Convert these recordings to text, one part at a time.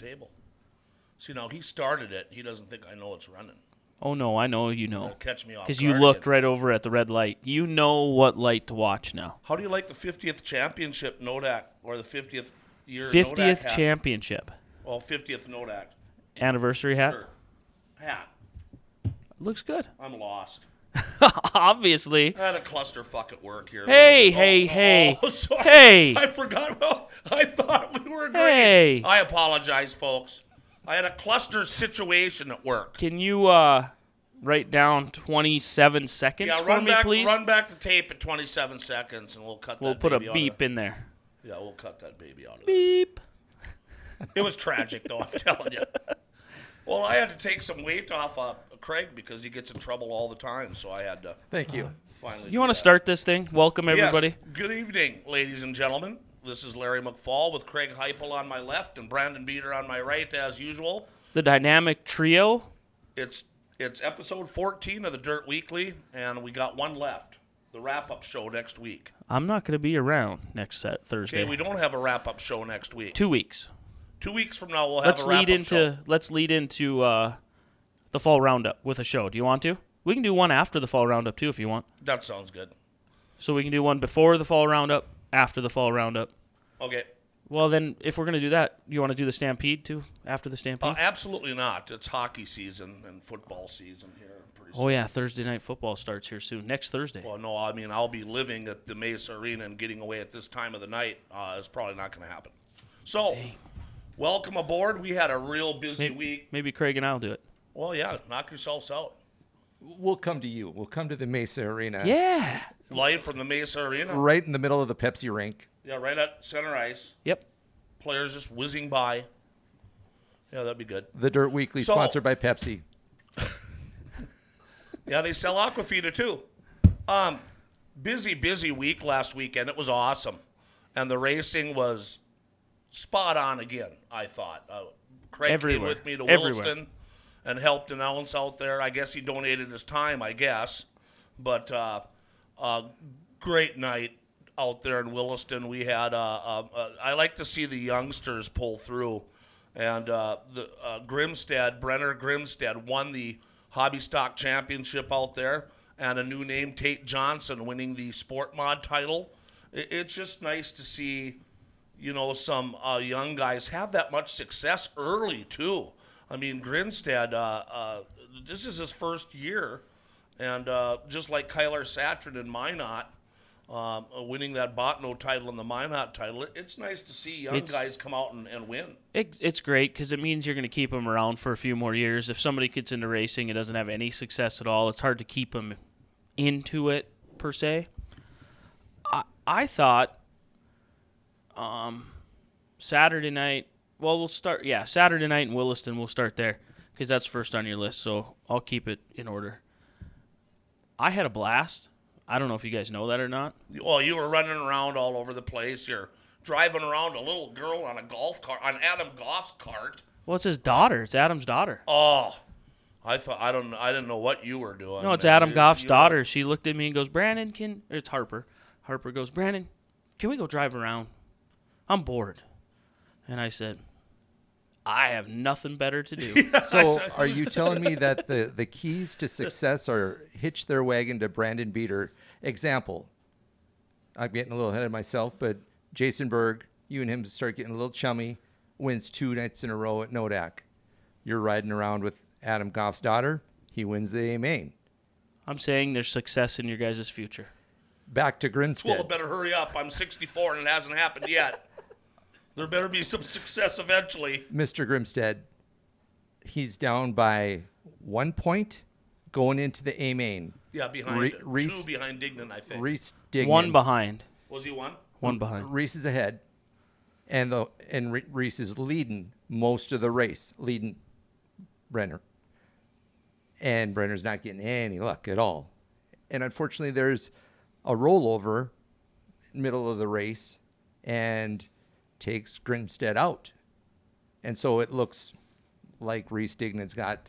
table. See, now he started it. He doesn't think I know it's running. Oh no, I know you know. It'll catch me off Because you guard looked again. right over at the red light. You know what light to watch now. How do you like the 50th championship Nodak or the 50th year Nodak Fiftieth hat? championship Well, 50th Nodak. anniversary hat. Sure. Hat. Looks good. I'm lost. Obviously. I had a clusterfuck at work here. Hey, hey, oh, hey. oh, sorry. Hey. I forgot. Well, I thought we were agreeing. Hey. I apologize, folks. I had a cluster situation at work. Can you uh write down 27 seconds Yeah, for me, back, please? run back the tape at 27 seconds, and we'll cut. we'll put a beep the- in there. Yeah, we'll cut that baby out of there. Beep. It was tragic, though. I'm telling you. Well, I had to take some weight off uh, Craig because he gets in trouble all the time, so I had to Thank you. finally. You want to start this thing? Welcome everybody. Yes. Good evening, ladies and gentlemen. This is Larry McFall with Craig Heupel on my left and Brandon Beater on my right, as usual. The dynamic trio. It's it's episode 14 of the Dirt Weekly, and we got one left. The wrap-up show next week. I'm not going to be around next set Thursday. Okay, we don't have a wrap-up show next week. Two weeks. Two weeks from now, we'll have Let's a wrap-up lead into show. let's lead into uh, the fall roundup with a show. Do you want to? We can do one after the fall roundup too, if you want. That sounds good. So we can do one before the fall roundup, after the fall roundup. Okay. Well, then, if we're going to do that, you want to do the Stampede too after the Stampede? Uh, absolutely not. It's hockey season and football season here pretty soon. oh yeah, Thursday night football starts here soon. Next Thursday. Well, no, I mean I'll be living at the Maysa Arena and getting away at this time of the night. Uh, it's probably not going to happen. So, welcome aboard. We had a real busy maybe, week. maybe Craig and I'll do it. Well, yeah, knock yourselves out. We'll come to you. We'll come to the Maysa Arena. Yeah. Live from the Maysa Arena. Right in the middle of the Pepsi rink. Yeah, right at center ice. Yep. Players just whizzing by. Yeah, that'd be good. The Dirt Weekly, So- sponsored by Pepsi. Yeah, they sell Aquafina too. Um, busy, busy week last weekend. It was awesome, and the racing was spot on again. I thought. Uh, Craig came with me to Everywhere. Williston and helped announce out there. I guess he donated his time. I guess, but uh, great night out there in Williston. We had. Uh, uh, uh, I like to see the youngsters pull through, and uh, the Grimstead, Brenner Grimstead, won the Hobby Stock Championship out there, and a new name, Tate Johnson, winning the Sport Mod title. It, it's just nice to see, you know, some young guys have that much success early too. I mean, Grinstead, uh, uh, this is his first year, and uh, just like Kyler Satrin and Minot, um, uh, winning that Bottineau title and the Minot title, it's nice to see young It's- guys come out and, and win. It, it's great because it means you're going to keep them around for a few more years. If somebody gets into racing and doesn't have any success at all, it's hard to keep them into it per se. I I thought um, Saturday night. Well, we'll start. Yeah, Saturday night in Williston. We'll start there because that's first on your list. So I'll keep it in order. I had a blast. I don't know if you guys know that or not. Well, you were running around all over the place. You're driving around a little girl on a golf cart, on Adam Goff's cart. Well, it's his daughter. It's Adam's daughter. Oh, I thought I don't I didn't know what you were doing. No, it's man. Adam Goff's were- daughter. She looked at me and goes, "Brandon, can it's Harper." Harper goes, "Brandon, can we go drive around? I'm bored." And I said, "I have nothing better to do." So, are you telling me that the, the keys to success are hitch their wagon to Brandon Beater? Example, I'm getting a little ahead of myself, but Jason Berg, you and him start getting a little chummy, wins two nights in a row at Nodak. You're riding around with Adam Goff's daughter. He wins the A main. I'm saying there's success in your guys' future. Back to Well, Grimstead. better hurry up. I'm 64 and it hasn't happened yet. There better be some success eventually. Mr. Grimstead, he's down by one point going into the A main. Yeah, behind Re- two Reese- behind Dignan, I think. Reese Dignan. One behind. Was he one? One behind. Reese is ahead, and the and Re- Reese is leading most of the race, leading Brenner. And Brenner's not getting any luck at all. And unfortunately, there's a rollover middle of the race, and takes Grimstead out, and so it looks like Reese Dignan's got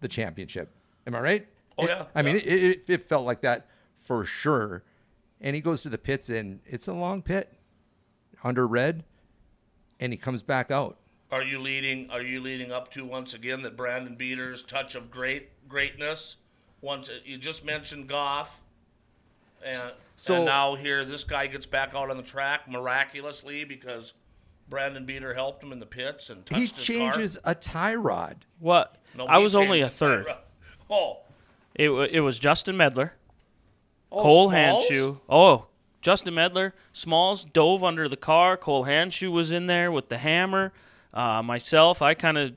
the championship. Am I right? Oh, It- yeah, I mean, it, it, it felt like that for sure. And he goes to the pits, and it's a long pit under red, and he comes back out. Are you leading? Are you leading up to once again that Brandon Beater's touch of great greatness? Once you just mentioned Goff, and So- and now here this guy gets back out on the track miraculously because Brandon Beater helped him in the pits and touched He his car. changes a tie rod. What? No, I was only a third. tire. Oh, It, wa- it was Justin Medler, oh Cole Smalls? Handshoe. Oh, Justin Medler. Smalls dove under the car. Cole Handshoe was in there with the hammer. Uh, myself, I kind of,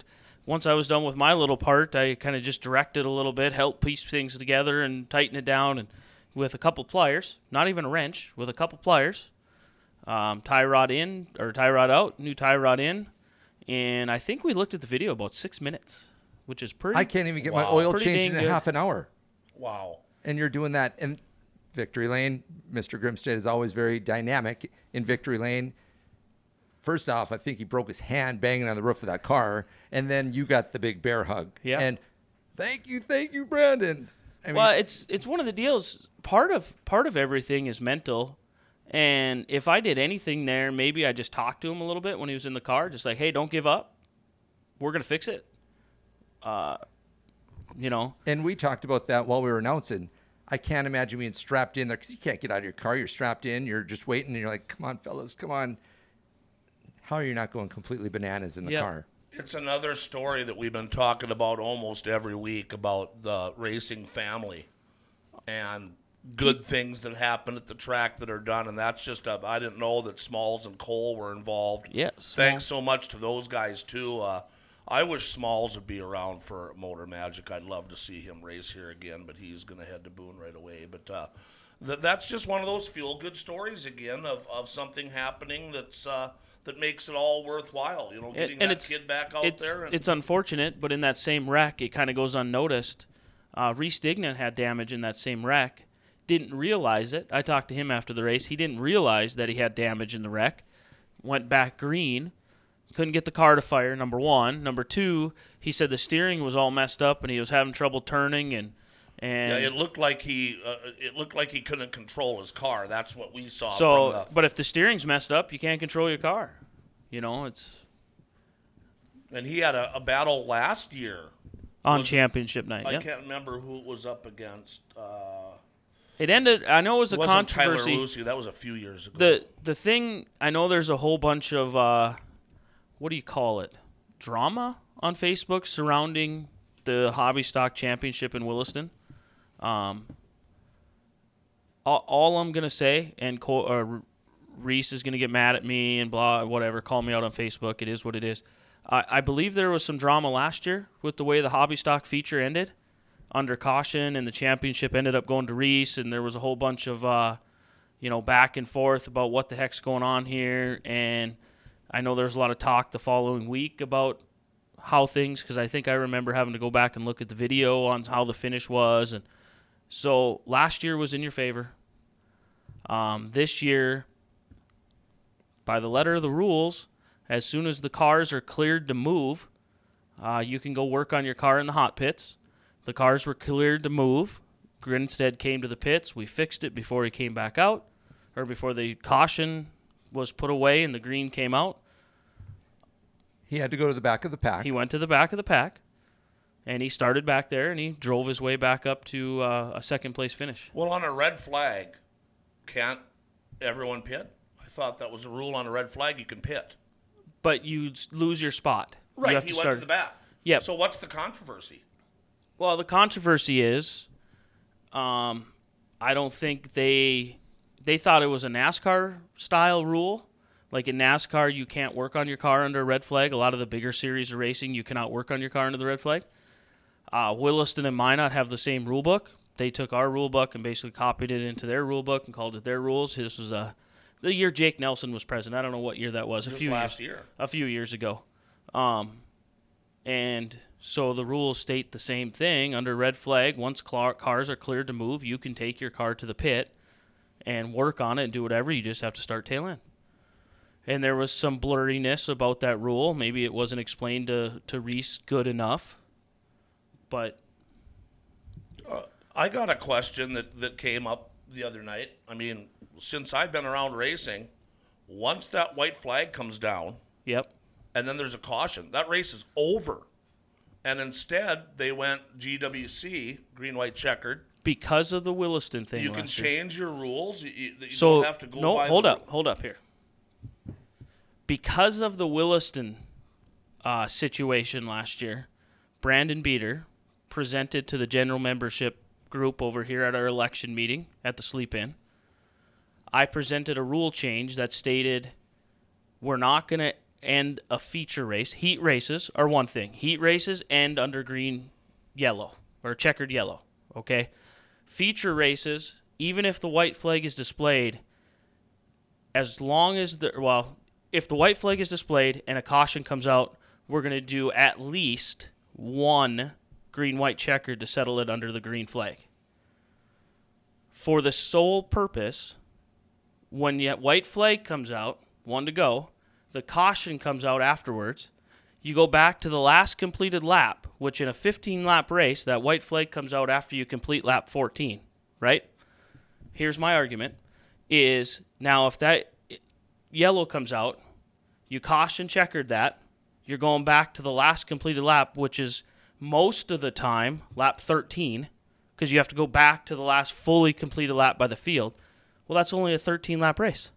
once I was done with my little part, I kind of just directed a little bit, helped piece things together and tighten it down, and with a couple pliers, not even a wrench, with a couple pliers, um, tie rod in or tie rod out, new tie rod in, and I think we looked at the video about six minutes, which is pretty. I can't even get my oil Pretty changed in a good. half an hour. Wow. and you're doing that in victory lane mr grimstead is always very dynamic in victory lane first off i think he broke his hand banging on the roof of that car and then you got the big bear hug Yeah. and thank you thank you brandon I mean, well, it's it's one of the deals. Part of part of everything is mental, and if I did anything there, maybe I just talked to him a little bit when he was in the car, just like, "Hey, don't give up. We're gonna fix it." Uh, you know, and we talked about that while we were announcing. I can't imagine being strapped in there because you can't get out of your car. You're strapped in. You're just waiting and you're like come on fellas come on. How are you not going completely bananas in the Yep. car? It's another story that we've been talking about almost every week about the racing family. And good things that happen at the track that are done. And that's just, a, I didn't know that Smalls and Cole were involved. yeah. Thanks so much to those guys, too. Uh, I wish Smalls would be around for Motor Magic. I'd love to see him race here again, but he's going to head to Boone right away. But uh, th- that's just one of those feel good stories again of, of something happening that's. Uh, that makes it all worthwhile, you know, getting and that kid back out it's, there. And, it's unfortunate, but in that same wreck, it kind of goes unnoticed. Uh, Reese Dignan had damage in that same wreck. Didn't realize it. I talked to him after the race. He didn't realize that he had damage in the wreck. Went back green. Couldn't get the car to fire. Number one. Number two. He said the steering was all messed up and he was having trouble turning and and yeah, it looked like he uh, it looked like he couldn't control his car. That's what we saw. so. from But if the steering's messed up, you can't control your car. You know, it's and he had a, a battle last year. on Was- championship night. I yeah. can't remember who it was up against. Uh, It ended. I know it was a it wasn't Tyler controversy. Lucy. That was a few years ago. the the thing I know there's a whole bunch of uh, what do you call it drama on Facebook surrounding the hobby stock championship in Williston. Um, all, all I'm gonna say, and uh, Reese is gonna get mad at me and blah whatever. Call me out on Facebook. It is what it is. I, I believe there was some drama last year with the way the hobby stock feature ended under caution, and the championship ended up going to Reese, and there was a whole bunch of uh, you know, back and forth about what the heck's going on here. And I know there's a lot of talk the following week about how things, because I think I remember having to go back and look at the video on how the finish was. And so last year was in your favor. Um, this year, by the letter of the rules, as soon as the cars are cleared to move, uh, you can go work on your car in the hot pits. The cars were cleared to move. Grinstead came to the pits. We fixed it before he came back out, or before the caution was put away and the green came out. he had to go to the back of the pack He went to the back of the pack, and he started back there, and he drove his way back up to uh, a second place finish. well, on a red flag, can't everyone pit? I thought that was a rule on a red flag. You can pit. But you lose your spot. Right. You have he to went start. to the back. Yep. So what's the controversy? Well, the controversy is, um, I don't think they they thought it was a NASCAR style rule. Like in NASCAR, you can't work on your car under a red flag. A lot of the bigger series of racing, you cannot work on your car under the red flag. Uh, Williston and Minot have the same rule book. They took our rule book and basically copied it into their rule book and called it their rules. This was uh, the year Jake Nelson was president. I don't know what year that was. A few years year. a few years ago. Um, and so the rules state the same thing under red flag. Once cars are cleared to move, you can take your car to the pit and work on it and do whatever. You just have to start tail end. And there was some blurriness about that rule. Maybe it wasn't explained to, to Reese good enough. But uh, I got a question that, that came up the other night. I mean, since I've been around racing, once that white flag comes down, yep, and then there's a caution. That race is over. And instead, they went GWC, green, white, checkered. because of the Williston thing. You can last year. change your rules. You, you, So don't have to go no, hold up, hold up here. Because of the Williston uh, situation last year, Brandon Beater presented to the general membership group over here at our election meeting at the Sleep Inn. I presented a rule change that stated we're not going to end a feature race. Heat races are one thing. Heat races end under green, yellow, or checkered yellow. Okay? Feature races, even if the white flag is displayed, as long as the well, if the white flag is displayed and a caution comes out, we're going to do at least one green white checker to settle it under the green flag. For the sole purpose, when yet white flag comes out, one to go, the caution comes out afterwards. You go back to the last completed lap, which in a 15 lap race, that white flag comes out after you complete lap 14, right? Here's my argument is now if that yellow comes out, you caution checkered that, you're going back to the last completed lap, which is most of the time lap 13, because you have to go back to the last fully completed lap by the field. Well, that's only a 13 lap race.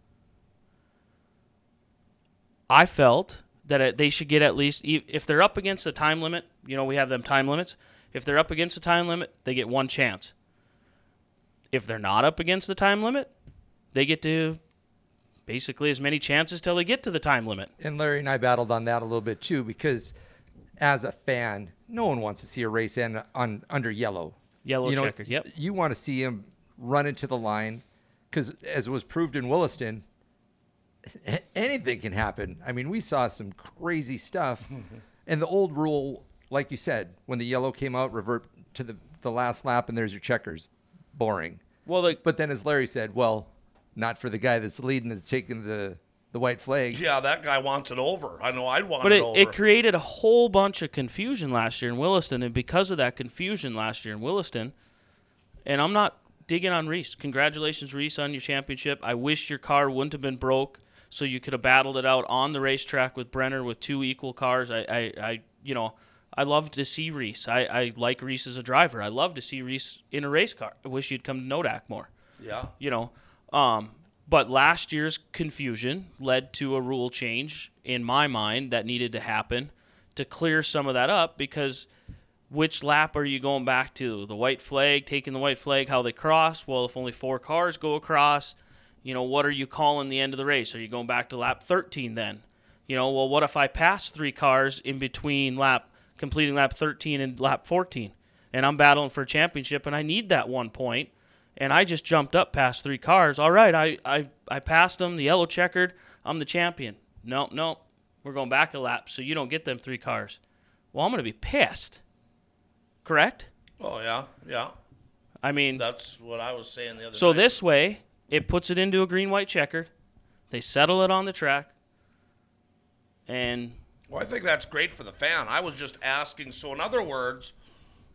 I felt that it, they should get at least if they're up against the time limit. You know, we have them time limits. If they're up against the time limit, they get one chance. If they're not up against the time limit, they get to basically as many chances till they get to the time limit. And Larry and I battled on that a little bit too because as a fan, no one wants to see a race end on under yellow. Yellow you know, yep. You want to see him run into the line because, as was proved in Williston, a- anything can happen. I mean, we saw some crazy stuff. and the old rule, like you said, when the yellow came out, revert to the, the last lap and there's your checkers. Boring. Well, the, But then, as Larry said, well, not for the guy that's leading and taking the, the white flag. Yeah, that guy wants it over. I know I'd want but it, it, over. it created a whole bunch of confusion last year in Williston, and because of that confusion last year in Williston, and I'm not digging on Reese. Congratulations, Reese, on your championship. I wish your car wouldn't have been broke, so you could have battled it out on the racetrack with Brenner with two equal cars. I, I, I you know, I love to see Reese. I, I like Reese as a driver. I love to see Reese in a race car. I wish you'd come to Nodak more yeah. you know. Um, but last year's confusion led to a rule change in my mind that needed to happen to clear some of that up because which lap are you going back to? The white flag, taking the white flag, how they cross? Well, if only four cars go across, you know, what are you calling the end of the race? Are you going back to lap 13 then? You know, well, what if I pass three cars in between lap completing lap 13 and lap 14 and I'm battling for a championship and I need that one point and I just jumped up past three cars. All right, I, I, I passed them, the yellow checkered. I'm the champion. No, no, we're going back a lap, so you don't get them three cars. Well, I'm going to be pissed. Correct? Oh yeah, yeah. I mean, That's what I was saying the other so night. this way, it puts it into a green white checkered. They settle it on the track. And Well, I think that's great for the fan. I was just asking. So, in other words,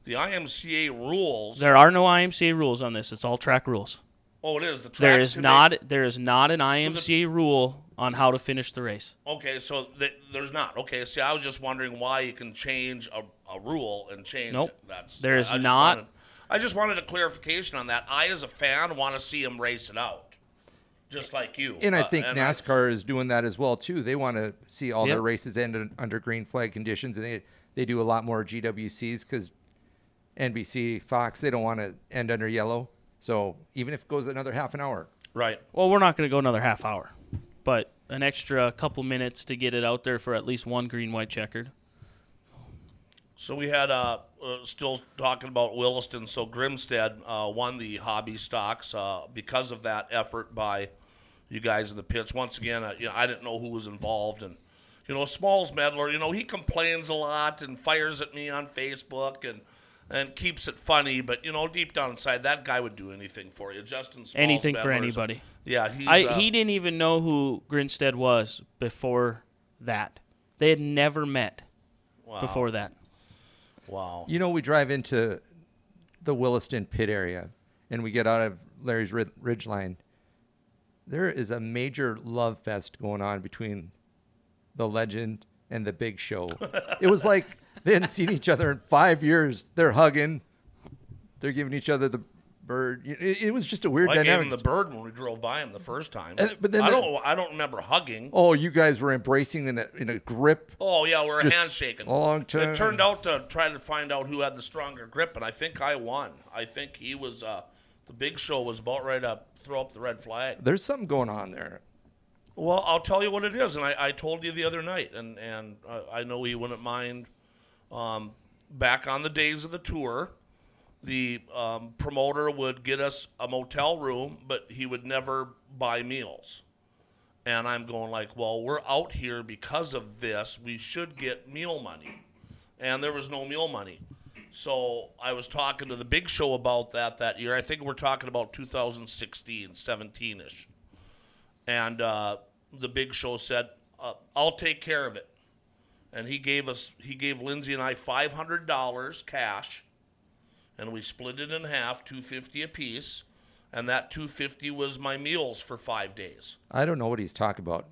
the IMCA rules. there are no IMCA rules on this. It's all track rules. oh, it is the. There tracks is not make- there is not an IMCA rule on how to finish the race. okay, so th- there's not. Okay, see, I was just wondering why you can change a, a rule and change. Nope. it. That's There is I not- Wanted, I just wanted a clarification on that. I, as a fan, want to see him race it out, just like you. And I Uh, think I- NASCAR is doing that as well too. They want to see all their races end un- under green flag conditions, and they they do a lot more GWCs because NBC, Fox, they don't want to end under yellow. So even if it goes another half an hour, right. Well, we're not going to go another half hour, but an extra couple minutes to get it out there for at least one green white checkered. So we had uh, uh, still talking about Williston. So Grimstead uh, won the hobby stocks uh, because of that effort by you guys in the pits. Once again, uh, you know, I didn't know who was involved, and you know, Smalls Medler, You know, he complains a lot and fires at me on Facebook and and keeps it funny. But you know, deep down inside, that guy would do anything for you. Justin Smalls Anything for anybody. Yeah, he's. I, uh, he didn't even know who Grinstead was before that. They had never met wow, before that. Wow. you know, we drive into the Williston pit area, and we get out of Larry's Rid- Ridge Line. There is a major love fest going on between the legend and the Big Show. it was like they hadn't seen each other in five years. They're hugging, they're giving each other the bird. It, it was just a weird I gave dynamic. him the bird when we drove by him the first time. And- but then I don't. I don't remember hugging. oh, you guys were embracing in a in a grip. Oh yeah, we were handshaking. long time. It turned out to try to find out who had the stronger grip, and I think I won. I think he was. Uh, the big show was about ready to throw up the red flag. There's something going on there. Well, I'll tell you what it is, and I, I told you the other night, and and uh, I know he wouldn't mind. Um, back on the days of the tour, the um, promoter would get us a motel room, but he would never buy meals. And I'm going like, well, we're out here because of this. We should get meal money, and there was no meal money. So I was talking to the Big Show about that that year. I think we're talking about 2016, 17 ish and uh, the big show said, uh, "I'll take care of it." And he gave us, he gave Lindsay and I five hundred dollars cash, and we split it in half, two fifty apiece, and that two fifty was my meals for five days. I don't know what he's talking about.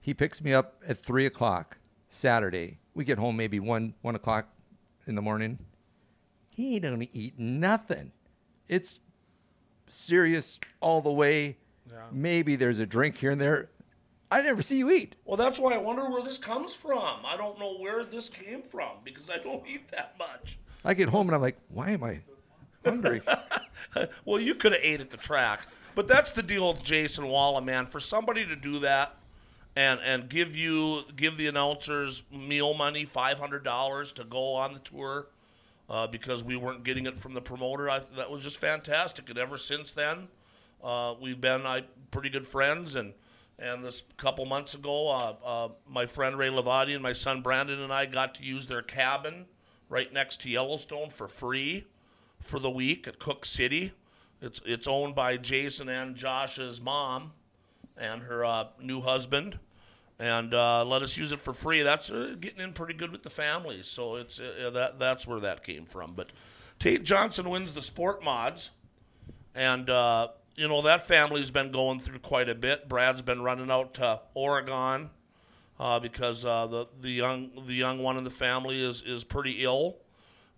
He picks me up at three o'clock Saturday. We get home maybe one one o'clock in the morning. He don't eat nothing. It's serious all the way. Maybe there's a drink here and there. I never see you eat. Well, that's why I wonder where this comes from. I don't know where this came from because I don't eat that much. I get home and I'm like, why am I hungry? Well, you could have ate at the track, but that's the deal with Jason Wolla, man. For somebody to do that and and give you give the announcers meal money, five hundred dollars to go on the tour, uh, because we weren't getting it from the promoter, I, that was just fantastic. And ever since then, uh, we've been I, pretty good friends. And and this couple months ago, uh, uh, my friend Ray Levati and my son Brandon and I got to use their cabin right next to Yellowstone for free for the week at Cooke City. It's it's owned by Jason and Josh's mom and her uh, new husband, and uh, let us use it for free. That's uh, getting in pretty good with the family. So it's uh, that that's where that came from. But Tate Johnson wins the sport mods, and uh, you know that family's been going through quite a bit. Brad's been running out to Oregon uh, because uh, the the young the young one in the family is is pretty ill,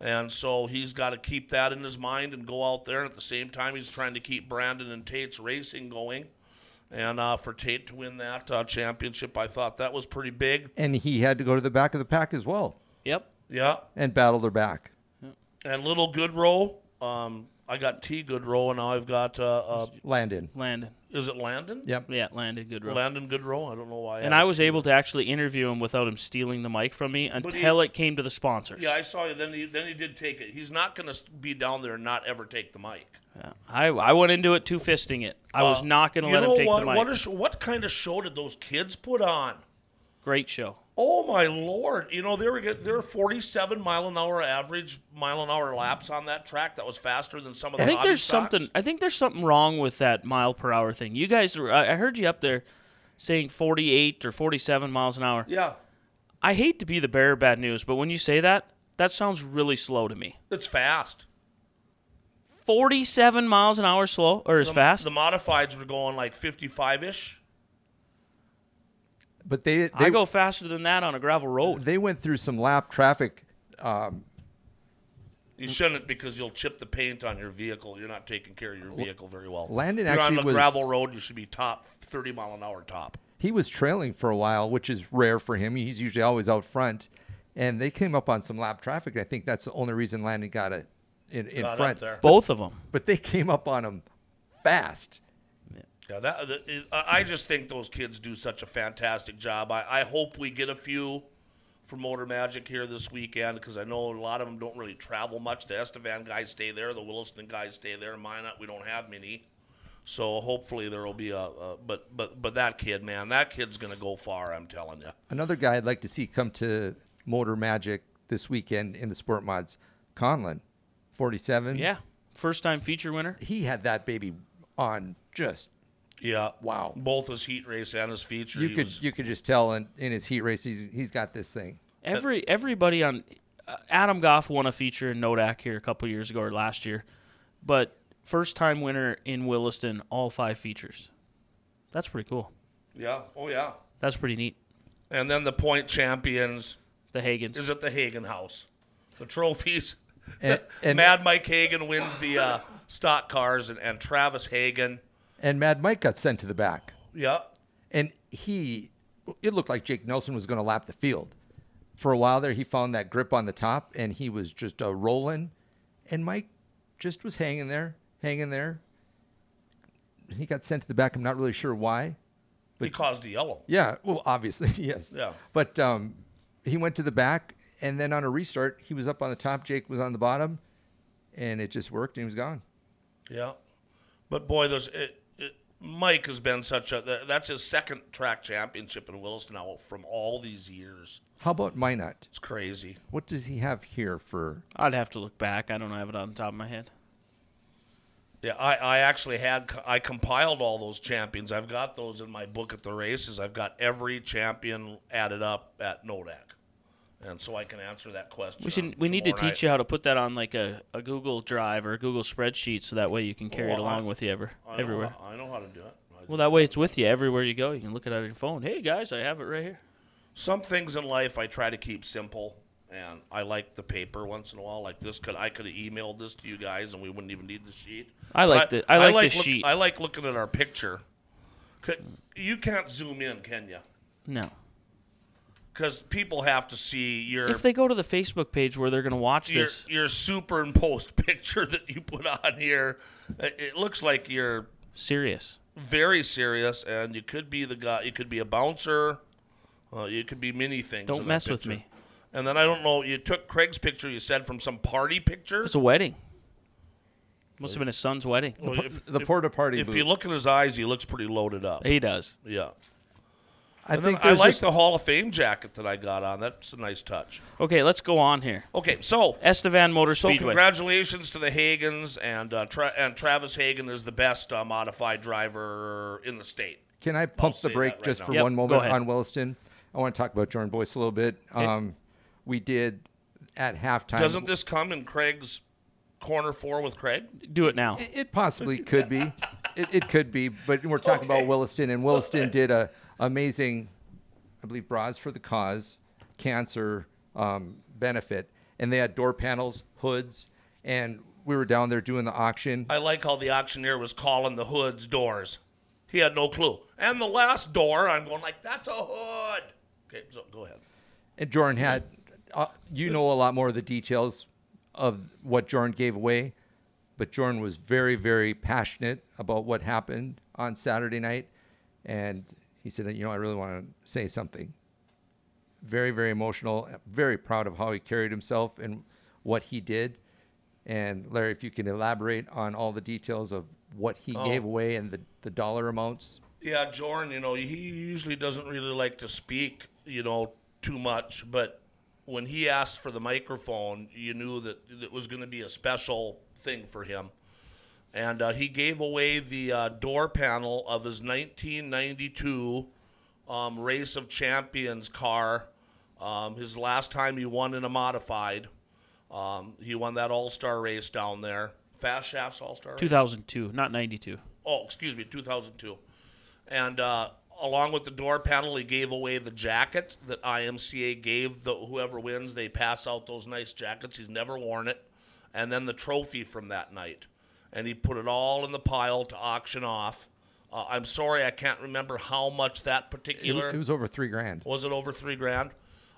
and so he's got to keep that in his mind and go out there. And at the same time, he's trying to keep Brandon and Tate's racing going. And uh, for Tate to win that uh, championship, I thought that was pretty big. and he had to go to the back of the pack as well Yep. Yeah. and battle their back. And little Goodrow, um, I got T Goodrow, and now I've got uh, uh, Landon. Landon. is it Landon? Yep. Yeah, Landon Goodrow. Landon Goodrow. I don't know why. and had I was able to actually interview him without him stealing the mic from me But he- until it came to the sponsors. Yeah, I saw you. Then he then he did take it. He's not going to be down there and not ever take the mic. Yeah. I, I went into it two fisting it. I was Uh, not going to you let him take what, the mic. What, is, what kind of show did those kids put on? Great show. Oh my lord! You know they were there were 47 mile an hour average mile an hour laps on that track. That was faster than some of the. I think there's stocks. something. I think there's something wrong with that mile per hour thing. You guys, were, I heard you up there saying 48 or 47 miles an hour. Yeah, I hate to be the bearer of bad news, but when you say that, that sounds really slow to me. it's fast. 47 miles an hour slow or as The, fast? The modifieds were going like 55 ish. But they they, I go faster than that on a gravel road. they went through some lap traffic. Um, You shouldn't because you'll chip the paint on your vehicle. You're not taking care of your vehicle very well. Landon if you're actually on a was- gravel road. You should be top 30 mile an hour top. he was trailing for a while, which is rare for him. He's usually always out front. And they came up on some lap traffic. I think that's the only reason Landon got it in, in Got up front. there. Both of them. But they came up on him fast. Yeah, that, uh, that is- I I just think those kids do such a fantastic job. I, I hope we get a few for Motor Magic here this weekend because I know a lot of them don't really travel much. The Estevan guys stay there, the Williston guys stay there. Minot, we don't have many, so hopefully there will be a. a but but but that kid, man, that kid's gonna go far. I'm telling you. Another guy I'd like to see come to Motor Magic this weekend in the Sport Mods, Conlon, 47. Yeah. First time feature winner. He had that baby on just Yeah. Wow. Both his heat race and his feature. you could was- you could just tell in, in his heat race he's he's got this thing. Every everybody on uh, Adam Goff won a feature in Nodak here a couple years ago or last year, but first time winner in Williston, all five features. That's pretty cool. yeah. Oh yeah. That's pretty neat. and then the point champions The Hagans. is at the Hagen House. The trophies. And- and- Mad Mike Hagen wins the uh, stock cars, and, and Travis Hagen. And Mad Mike got sent to the back. Yeah. and he it looked like Jake Nelson was going to lap the field. For a while there, he found that grip on the top, and he was just uh, rolling. And Mike just was hanging there, hanging there. He got sent to the back. I'm not really sure why. he caused a yellow. Yeah, well, obviously, yes. Yeah. But um, he went to the back, and then on a restart, he was up on the top. Jake was on the bottom, and it just worked, and he was gone. Yeah, but boy, there's it, it, Mike has been such a that's his second track championship in Williston now from all these years. How about Minot? It's crazy. What does he have here for? I'd have to look back. I don't have it on the top of my head. Yeah, I, I actually had I compiled all those champions. I've got those in my book at the races. I've got every champion added up at Nodak, and so I can answer that question. We should. We need to teach night. you how to put that on like a, a Google Drive or a Google spreadsheet, so that way you can carry it Well, I- along with you ever, I everywhere. how- I know how to do it. Well, that way it's with you everywhere you go. You can look at it on your phone. Hey guys, I have it right here. some things in life I try to keep simple, and I like the paper once in a while. Like this, could I could have emailed this to you guys, and we wouldn't even need the sheet. I like the I like, the look- sheet. I like looking at our picture. You can't zoom in, can you? no, Because people have to see your if they go to the Facebook page where they're going to watch your, this, your superimposed picture that you put on here. It it looks like you're serious. very serious, and you could be the guy. You could be a bouncer. Uh, you could be many things. Don't in that mess with me. And then I don't know. You took Craig's picture. You said from some party picture. It's a wedding. Must have been his son's wedding. Well, if, The if- porta party. if booth. you look in his eyes, he looks pretty loaded up. He does. Yeah. I And think I like just- the Hall of Fame jacket that I got on. That's a nice touch. Okay, let's go on here. Okay, so Estevan Motor so Speedway. congratulations to the Hagens and uh, Tra- and Travis Hagen is the best uh, modified driver in the state. Can I pump say the brake right just now. for Yep, one moment on Williston? I want to talk about Jordan Boyce a little bit. Um, we did at halftime. Doesn't this come in Craig's corner four with Craig? Do it now. It, it possibly could be. It, it could be, but we're talking Okay. about Williston, and Williston did a amazing, I believe, bras for the cause, cancer um, benefit, and they had door panels, hoods, and we were down there doing the auction. I like how the auctioneer was calling the hoods doors. He had no clue. And the last door, I'm going like, that's a hood. Okay, so go ahead. And Jordan had, uh, you know, a lot more of the details of what Jordan gave away, but Jordan was very, very passionate about what happened on Saturday night, and he said, you know, I really want to say something. Very, very emotional. Very proud of how he carried himself and what he did. And Larry, if you can elaborate on all the details of what he Oh. gave away and the, the dollar amounts. Yeah, Jordan, you know, he usually doesn't really like to speak, you know, too much, but when he asked for the microphone, you knew that it was going to be a special thing for him. And uh, he gave away the uh, door panel of his 1992 um, Race of Champions car. Um, his last time he won in a modified. Um, he won that All Star race down there. Fast Shafts All Star. 2002, not 92. Oh, excuse me, 2002. And uh, along with the door panel, he gave away the jacket that IMCA gave the whoever wins. They pass out those nice jackets. He's never worn it, and then the trophy from that night, and he put it all in the pile to auction off. Uh, I'm sorry, I can't remember how much that It, particular it was over three grand. was it over three grand?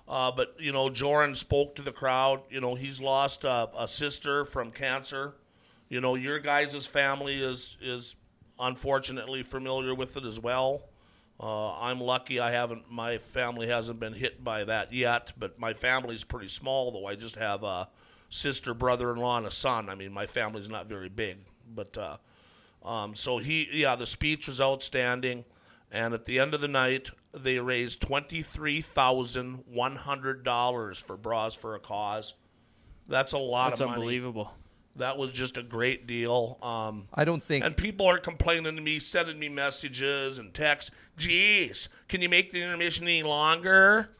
Uh, but you know, Jordan spoke to the crowd. You know, he's lost a, a sister from cancer. You know, your guys' family is is unfortunately familiar with it as well. Uh, I'm lucky I haven't. My family hasn't been hit by that yet, but my family's pretty small. Though I just have a sister, brother-in-law, and a son. I mean, my family's not very big, but uh, um, so he, yeah, the speech was outstanding. And at the end of the night, they raised twenty-three thousand one hundred dollars for Bras for a Cause. That's a lot That's of money. unbelievable. That was just a great deal. Um, I don't think and people are complaining to me, sending me messages and texts. Geez, can you make the intermission any longer?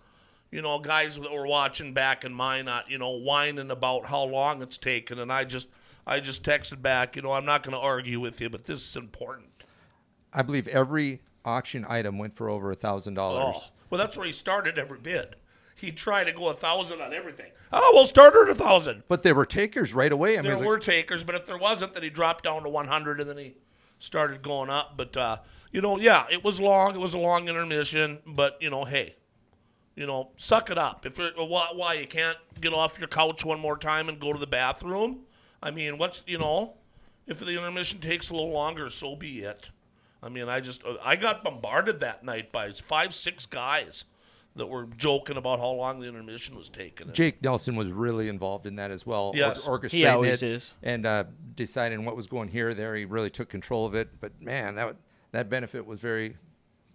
You know, guys that were watching back in Minot, you know, whining about how long it's taken, and I just, I just texted back. You know, I'm not going to argue with you, but this is important. I believe every auction item went for over a thousand dollars. Well, that's where he started every bid. He'd try to go a thousand on everything. Oh, we'll start at a thousand. But there were takers right away. I mean, There was were like, takers, but if there wasn't, then he dropped down to 100 and then he started going up. But, uh, you know, yeah, it was long. It was a long intermission. But, you know, hey, you know, suck it up. If it, why, why you can't get off your couch one more time and go to the bathroom? I mean, what's, you know, if the intermission takes a little longer, so be it. I mean, I just, I got bombarded that night by five, six guys that were joking about how long the intermission was taking. Jake Nelson was really involved in that as well. or- Yes. orchestrating He always it is. and uh, deciding what was going here, there. He really took control of it. But man, that that benefit was very.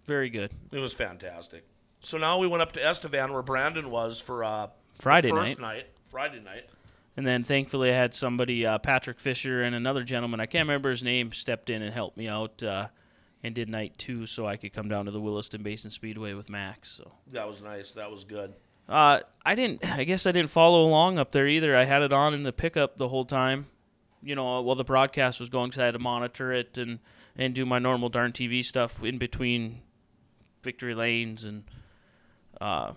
Very good. It was fantastic. So now we went up to Estevan where Brandon was for uh, Friday first night. Friday night. And then thankfully I had somebody, uh, Patrick Fisher and another gentleman, I can't remember his name, stepped in and helped me out uh, and did night two so I could come down to the Williston Basin Speedway with Max. So That was nice. That was good. uh, I didn't, I guess I didn't follow along up there either. I had it on in the pickup the whole time, you know, while the broadcast was going because I had to monitor it and, and do my normal darn TV stuff in between victory lanes and uh,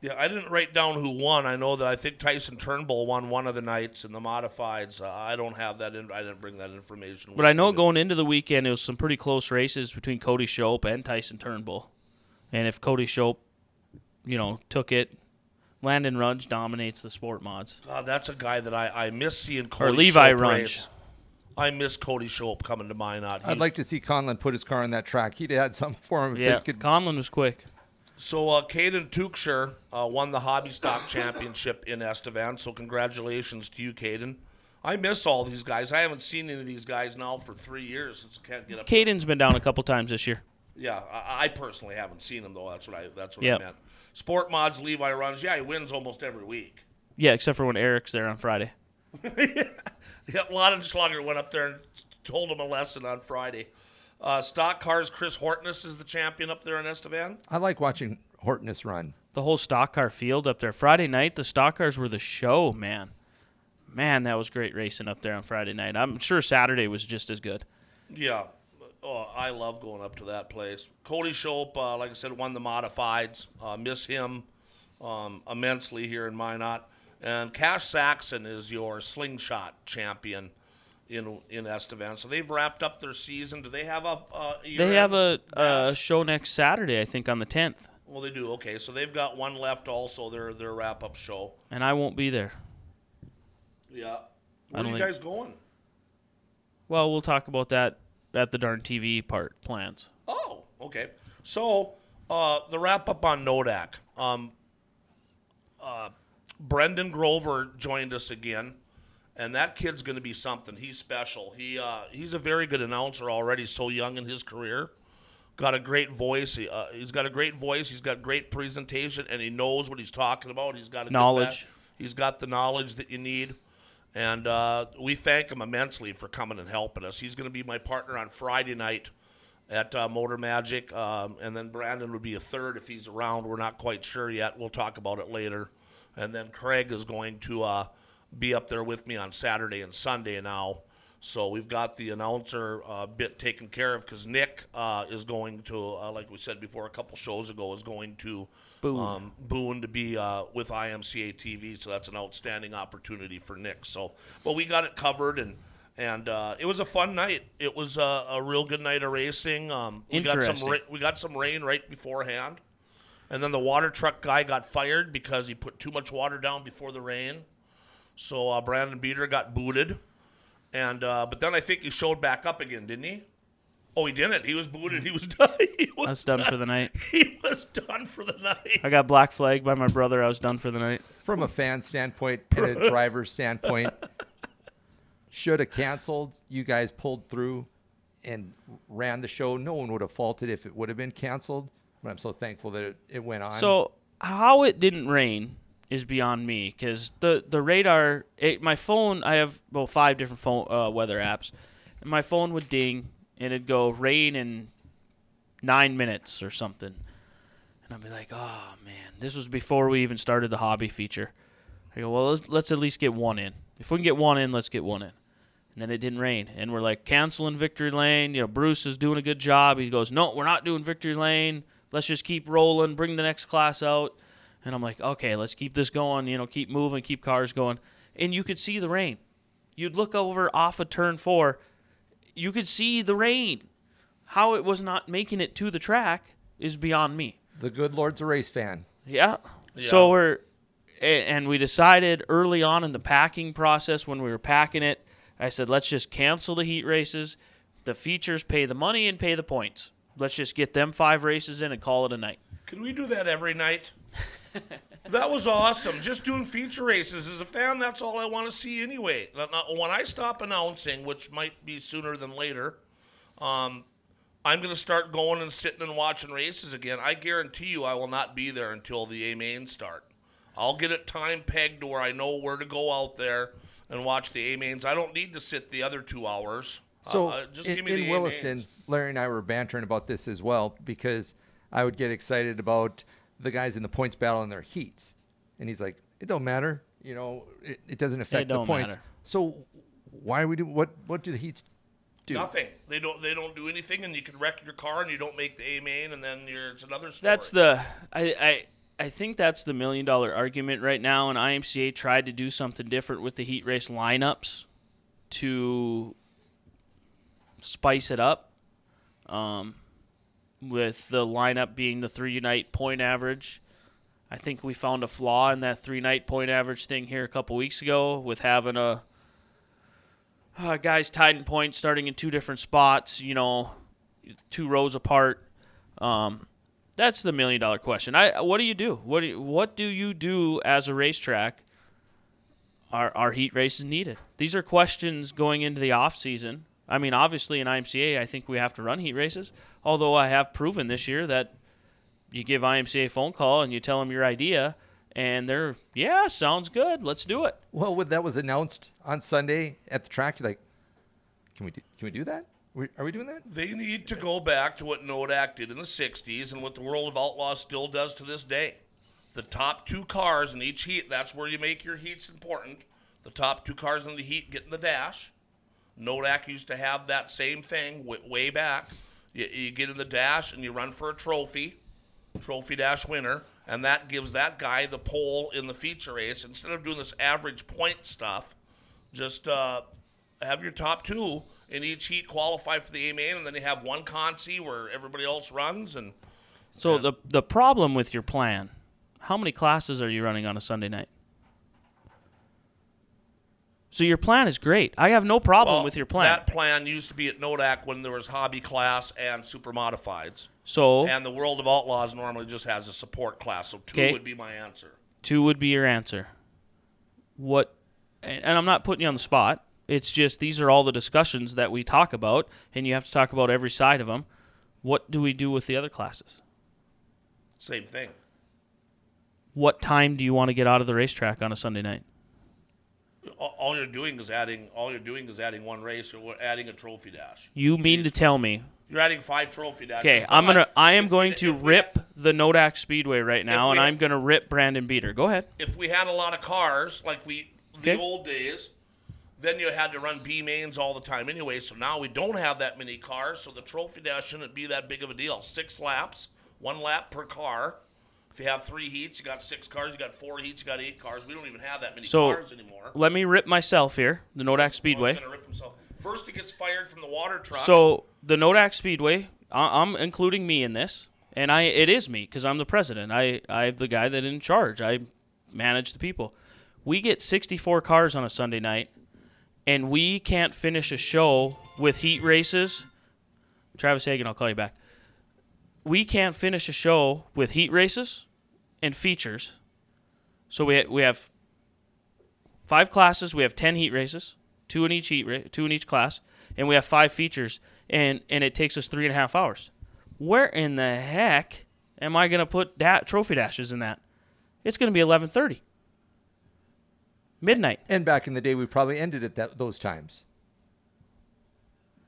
Yeah, I didn't write down who won. I know that I think Tyson Turnbull won one of the nights in the modifieds. Uh, I don't have that. In, I didn't bring that information. But I know me. going into the weekend, it was some pretty close races between Cody Shope and Tyson Turnbull. And if Cody Shope, you know, took it, Landon Rudge dominates the sport mods. God, that's a guy that I, I miss seeing. Cody Levi Shope Runge. race. I miss Cody Shope coming to Minot. I'd like to see Conlon put his car on that track. He'd had something for him. If Yeah, could, Conlon was quick. So uh, Caden Tukshire uh, won the Hobby Stock Championship in Estevan. So congratulations to you, Caden. I miss all these guys. I haven't seen any of these guys now for three years. Since I can't get up. Caden's been down a couple times this year. Yeah, I, I personally haven't seen him though. That's what I. That's what Yep. I meant. Sport mods Levi runs. Yeah, he wins almost every week. Yeah, except for when Eric's there on Friday. Yeah, a lot of Schlager went up there and told him a lesson on Friday. Uh, stock cars. Chris Hortness is the champion up there in Estevan. I like watching Hortness run. The whole stock car field up there. Friday night, the stock cars were the show, man. Man, that was great racing up there on Friday night. I'm sure Saturday was just as good. Yeah. Oh, I love going up to that place. Cody Shope, uh, like I said, won the modifieds. Uh, miss him um, immensely here in Minot. And Cash Saxon is your slingshot champion in in Estevan. So they've wrapped up their season. Do they have a? Uh, They have a, a show next Saturday, I think, on the 10th, Well, they do. Okay, so they've got one left. Also, their their wrap up show. and I won't be there. Yeah. Where are you think- guys going? Well, we'll talk about that at the darn TV part plans. Oh, okay. So uh, the wrap up on Nodak. Um, uh, Brendan Grover joined us again, and that kid's going to be something. He's special. He uh, he's a very good announcer already. So young in his career, got a great voice. He, uh, he's got a great voice. He's got great presentation, and he knows what he's talking about. He's got a Knowledge. He's got the knowledge that you need. And uh, we thank him immensely for coming and helping us. He's going to be my partner on Friday night at uh, Motor Magic, um, and then Brandon would be a third if he's around. We're not quite sure yet. We'll talk about it later. And then Craig is going to uh, be up there with me on Saturday and Sunday now. So we've got the announcer uh, bit taken care of because Nick uh, is going to, uh, like we said before a couple shows ago, is going to Boone. um, Boone to be uh, with IMCA TV. So that's an outstanding opportunity for Nick. So, but we got it covered and. And uh, it was a fun night. It was uh, a real good night of racing. Um, we got some ra- we got some rain right beforehand, and then the water truck guy got fired because he put too much water down before the rain. So uh, Brandon Beater got booted, and uh, but then I think he showed back up again, didn't he? Oh, he didn't. He was booted. He was done. He was I was done for the night. He was done for the night. I got black flagged by my brother. I was done for the night. From a fan standpoint and a driver standpoint, should have canceled. You guys pulled through and ran the show. No one would have faulted if it would have been canceled. But I'm so thankful that it, it went on. So how it didn't rain is beyond me because the the radar, it, my phone, I have well five different phone uh, weather apps, and my phone would ding and it'd go rain in nine minutes or something, and I'd be like, oh man, this was before we even started the hobby feature. I go, well, let's, let's at least get one in. If we can get one in, let's get one in. And then it didn't rain, and we're like canceling Victory Lane. You know, Bruce is doing a good job. He goes, no, we're not doing Victory Lane. Let's just keep rolling. Bring the next class out. And I'm like, okay, let's keep this going. You know, keep moving, keep cars going. And you could see the rain. You'd look over off of turn four. You could see the rain. How it was not making it to the track is beyond me. The good Lord's a race fan. Yeah. Yeah. So we're, and we decided early on in the packing process when we were packing it, I said, let's just cancel the heat races. The features pay the money and pay the points. Let's just get them five races in and call it a night. Can we do that every night? that was awesome. Just doing feature races. As a fan, that's all I want to see anyway. When I stop announcing, which might be sooner than later, um, I'm going to start going and sitting and watching races again. I guarantee you I will not be there until the A main start. I'll get it time pegged to where I know where to go out there and watch the A mains. I don't need to sit the other two hours. So Uh, uh, just in, give me in Williston. Larry and I were bantering about this as well because I would get excited about the guys in the points battle in their heats, and he's like, "It don't matter, you know, it, it doesn't affect the don't points." matter. So why we do what? What do the heats do? Nothing. They don't. They don't do anything, and you can wreck your car, and you don't make the A main, and then you're, it's another story. That's the I, I I think that's the million dollar argument right now. And IMCA tried to do something different with the heat race lineups to spice it up. Um, with the lineup being the three night point average. I think we found a flaw in that three night point average thing here a couple weeks ago with having a uh, guys tied in points starting in two different spots, you know, two rows apart. Um, that's the million dollar question. I what do you do? What do you, what do you do as a racetrack? Are are heat races needed? These are questions going into the off season. I mean, obviously in IMCA, I think we have to run heat races. Although I have proven this year that you give IMCA a phone call and you tell them your idea, and they're yeah, sounds good. Let's do it. Well, when that was announced on Sunday at the track, you're like, "Can we do, can we do that? Are we doing that?" They need to go back to what Nodak did in the 60s and what the World of Outlaws still does to this day. The top two cars in each heat, that's where you make your heats important. The top two cars in the heat get in the dash. Nodak used to have that same thing way, way back. You, you get in the dash and you run for a trophy, trophy dash winner, and that gives that guy the pole in the feature race. Instead of doing this average point stuff, just uh, have your top two in each heat qualify for the A main, and then you have one consi where everybody else runs. And So the the problem with your plan, how many classes are you running on a Sunday night? So your plan is great. I have no problem well, with your plan. That plan used to be at Nodak when there was hobby class and super modifieds, so and the World of Outlaws normally just has a support class. So two would be my answer. two would be your answer. What? And, and I'm not putting you on the spot. It's just these are all the discussions that we talk about, and you have to talk about every side of them. What do we do with the other classes? Same thing. What time do you want to get out of the racetrack on a Sunday night? All- you're doing is adding. All you're doing is adding one race, or adding a trophy dash. You mean to tell me You're adding five trophy dashes. Okay, I'm gonna. I am going to rip the Nodak Speedway right now, and I'm gonna rip Brandon Beater. Go ahead. if we had a lot of cars like we the Okay. old days, then you had to run B mains all the time anyway. So now we don't have that many cars, so the trophy dash shouldn't be that big of a deal. Six laps, one lap per car. If you have three heats, you got six cars. You got four heats, you got eight cars. We don't even have that many So- cars anymore. Let me rip myself here. The Nodak Oh, he's Speedway. gonna rip himself. First, he gets fired from the water truck. So the Nodak Speedway. I- I'm including me in this, and I it is me because I'm the president. I I'm the guy that in charge. I manage the people. We get 64 cars on a Sunday night, and we can't finish a show with heat races. Travis Hagan, I'll call you back. We can't finish a show with heat races and features. So we we have five classes. We have 10 heat races, two in each heat ra- two in each class, and we have five features, and and it takes us three and a half hours. Where in the heck am I gonna put da- trophy dashes in that? It's gonna be 11:30, midnight. And back in the day, we probably ended at that, those times.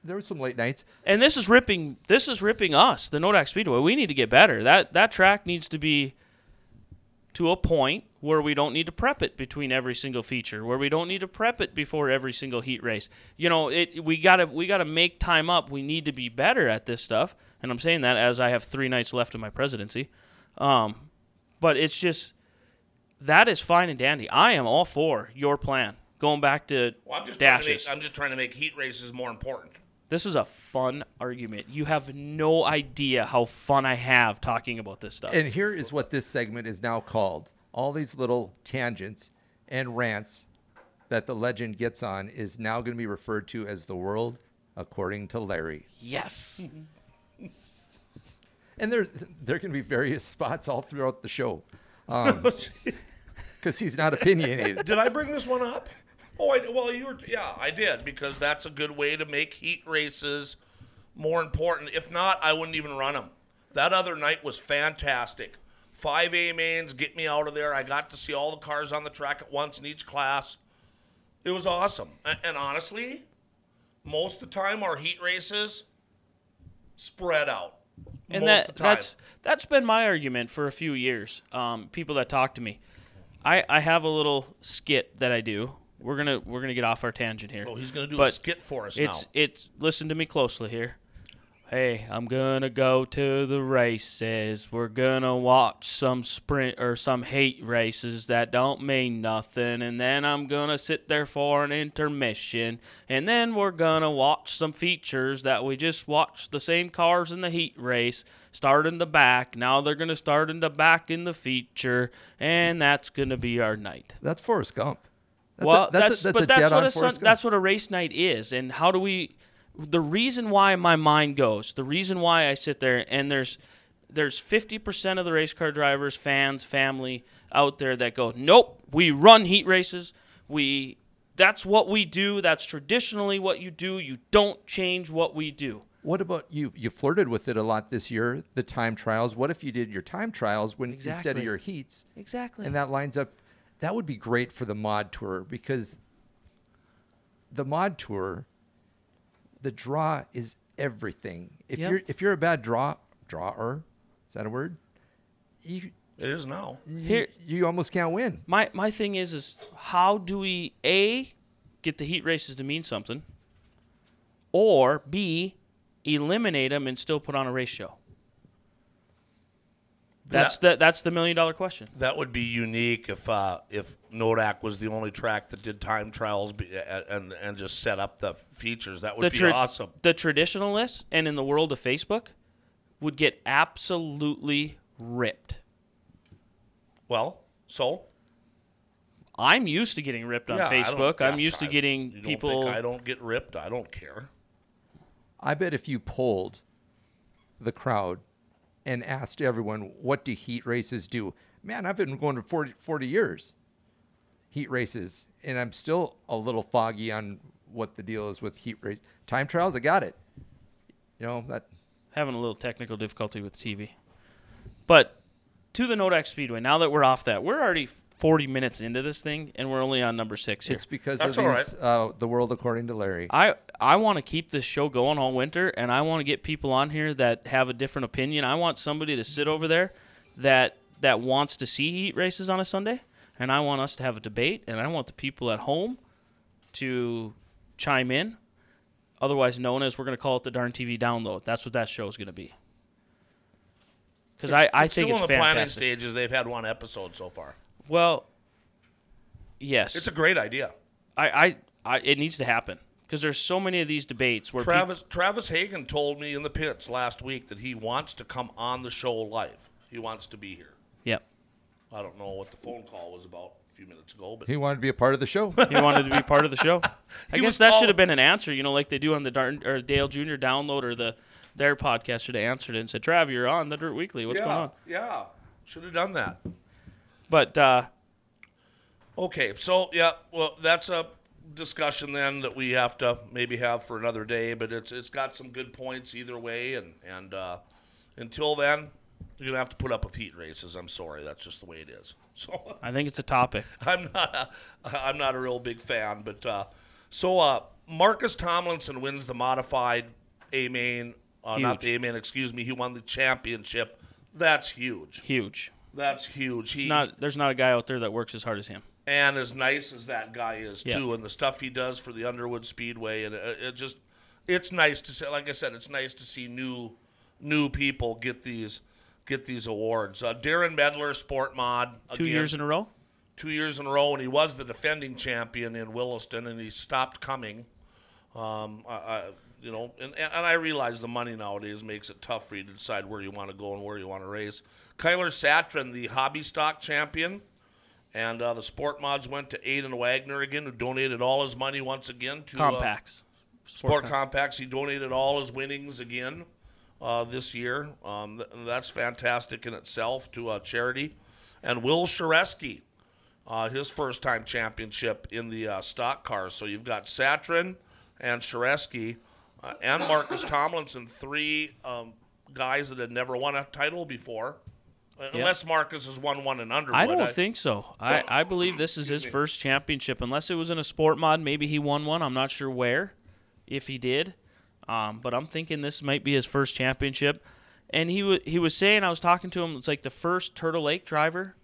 There were some late nights. And this is ripping. This is ripping us, the Nodak Speedway. We need to get better. That that track needs to be to a point where we don't need to prep it between every single feature, where we don't need to prep it before every single heat race. You know, it we gotta we gotta make time up. We need to be better at this stuff, and I'm saying that as I have three nights left of my presidency. Um, but it's just that is fine and dandy. I am all for your plan. Going back to Well, I'm just trying to make, I'm just trying to make heat races more important. This is a fun argument. You have no idea how fun I have talking about this stuff. And here is what this segment is now called. All these little tangents and rants that the legend gets on is now going to be referred to as the world according to Larry. yes. And there, there can be various spots all throughout the show um, because he's not opinionated. Did I bring this one up? Oh, I, well, you were. Yeah, I did because that's a good way to make heat races more important. If not, I wouldn't even run them. That other night was fantastic. Five A mains, get me out of there. I got to see all the cars on the track at once in each class. It was awesome. And, and honestly, most of the time our heat races spread out. and most that of the time. that's that's been my argument for a few years. Um, people that talk to me, I, I have a little skit that I do. We're gonna we're gonna get off our tangent here. Oh, he's gonna do a skit for us It's now. it's listen to me closely here. Hey, I'm gonna go to the races. We're gonna watch some sprint or some hate races that don't mean nothing, and then I'm gonna sit there for an intermission, and then we're gonna watch some features that we just watched the same cars in the heat race start in the back. Now they're gonna start in the back in the feature, and that's gonna be our night That's Forrest Gump. That's well, a, that's, that's, a, that's but that's what a sun, that's what a race night is, and how do we? The reason why my mind goes, the reason why I sit there, and there's there's 50% of the race car drivers, fans, family out there that go, nope, we run heat races, we that's what we do, that's traditionally what you do, you don't change what we do. What about you? You flirted with it a lot this year, the time trials. What if you did your time trials when instead of your heats? Exactly. And that lines up. That would be great for the mod tour because the mod tour, the draw is everything. If Yep. you're if you're a bad draw drawer, is that a word? You it is now. Here- you, you almost can't win. My my thing is is how do we a get the heat races to mean something, or b eliminate them and still put on a race show. That's the that's the million dollar question. That would be unique if uh, if Nodak was the only track that did time trials be, and and just set up the features. That would The be tra- awesome. The traditionalists and in the world of Facebook would get absolutely ripped. Well, so I'm used to getting ripped on yeah, I don't- Facebook. I'm used to I- getting you don't people. Think I don't get ripped. I don't care. I bet if you polled the crowd and asked everyone, what do heat races do? Man, I've been going to 40, 40 years, heat races, and I'm still a little foggy on what the deal is with heat race. Time trials, I got it. You know, that having a little technical difficulty with TV. But to the Nodak Speedway, now that we're off that, we're already 40 minutes into this thing, and we're only on number six here. it's because That's of all these, uh, the world according to Larry. I I want to keep this show going all winter, and I want to get people on here that have a different opinion. I want somebody to sit over there that that wants to see heat races on a Sunday, and I want us to have a debate, and I want the people at home to chime in. Otherwise known as we're going to call it the darn TV download. That's what that show is going to be. Because I, I think still it's in the planning fantastic. stages. They've had one episode so far. Well, yes, It's a great idea. I, I, I, it needs to happen because there's so many of these debates where people, Travis Travis Hagan told me in the pits last week that he wants to come on the show live. He wants to be here. yep, I don't know what the phone call was about a few minutes ago, but he wanted to be a part of the show. he wanted to be part of the show. I guess that called- should have been an answer, you know, like they do on the Darn or Dale Jr. download or the their podcast should have answered it and said, "Trav, you're on the Dirt Weekly. What's yeah, going on?" yeah, should have done that. But uh, Okay, so yeah, well, that's a discussion then that we have to maybe have for another day. But it's it's got some good points either way, and and uh, until then, you're gonna have to put up with heat races. I'm sorry, that's just the way it is. So I think it's a topic. I'm not a, I'm not a real big fan, but uh, so uh, Marcus Tomlinson wins the modified A main, uh, not the A main, excuse me. He won the championship. That's huge. Huge. That's huge. He Not there's not a guy out there that works as hard as him. And as nice as that guy is Yeah. too, and the stuff he does for the Underwood Speedway, and it, it just it's nice to see. Like I said, it's nice to see new new people get these get these awards. Uh, Darren Medler, Sport Mod, Two again, years in a row. two years in a row, and he was the defending champion in Williston, and he stopped coming. Um, I, I, you know, and, and I realize the money nowadays makes it tough for you to decide where you want to go and where you want to race. Kyler Satrin, the hobby stock champion, and uh, the sport mods went to Aiden Wagner again, who donated all his money once again to uh, Compacts. Sport Com- Compacts. He donated all his winnings again uh, this year. Um, th- that's fantastic in itself to a charity. And Will Shareski, uh, his first time championship in the uh, stock cars. So you've got Satrin and Shareski uh, and Marcus Tomlinson, three um, guys that had never won a title before. Unless Marcus has won one in Underwood. I don't think so. I, I believe this is his first championship. Unless it was in a sport mod, maybe he won one. I'm not sure where, if he did. Um, but I'm thinking this might be his first championship. And he wa he was saying I was talking to him. It's like the first Turtle Lake driver,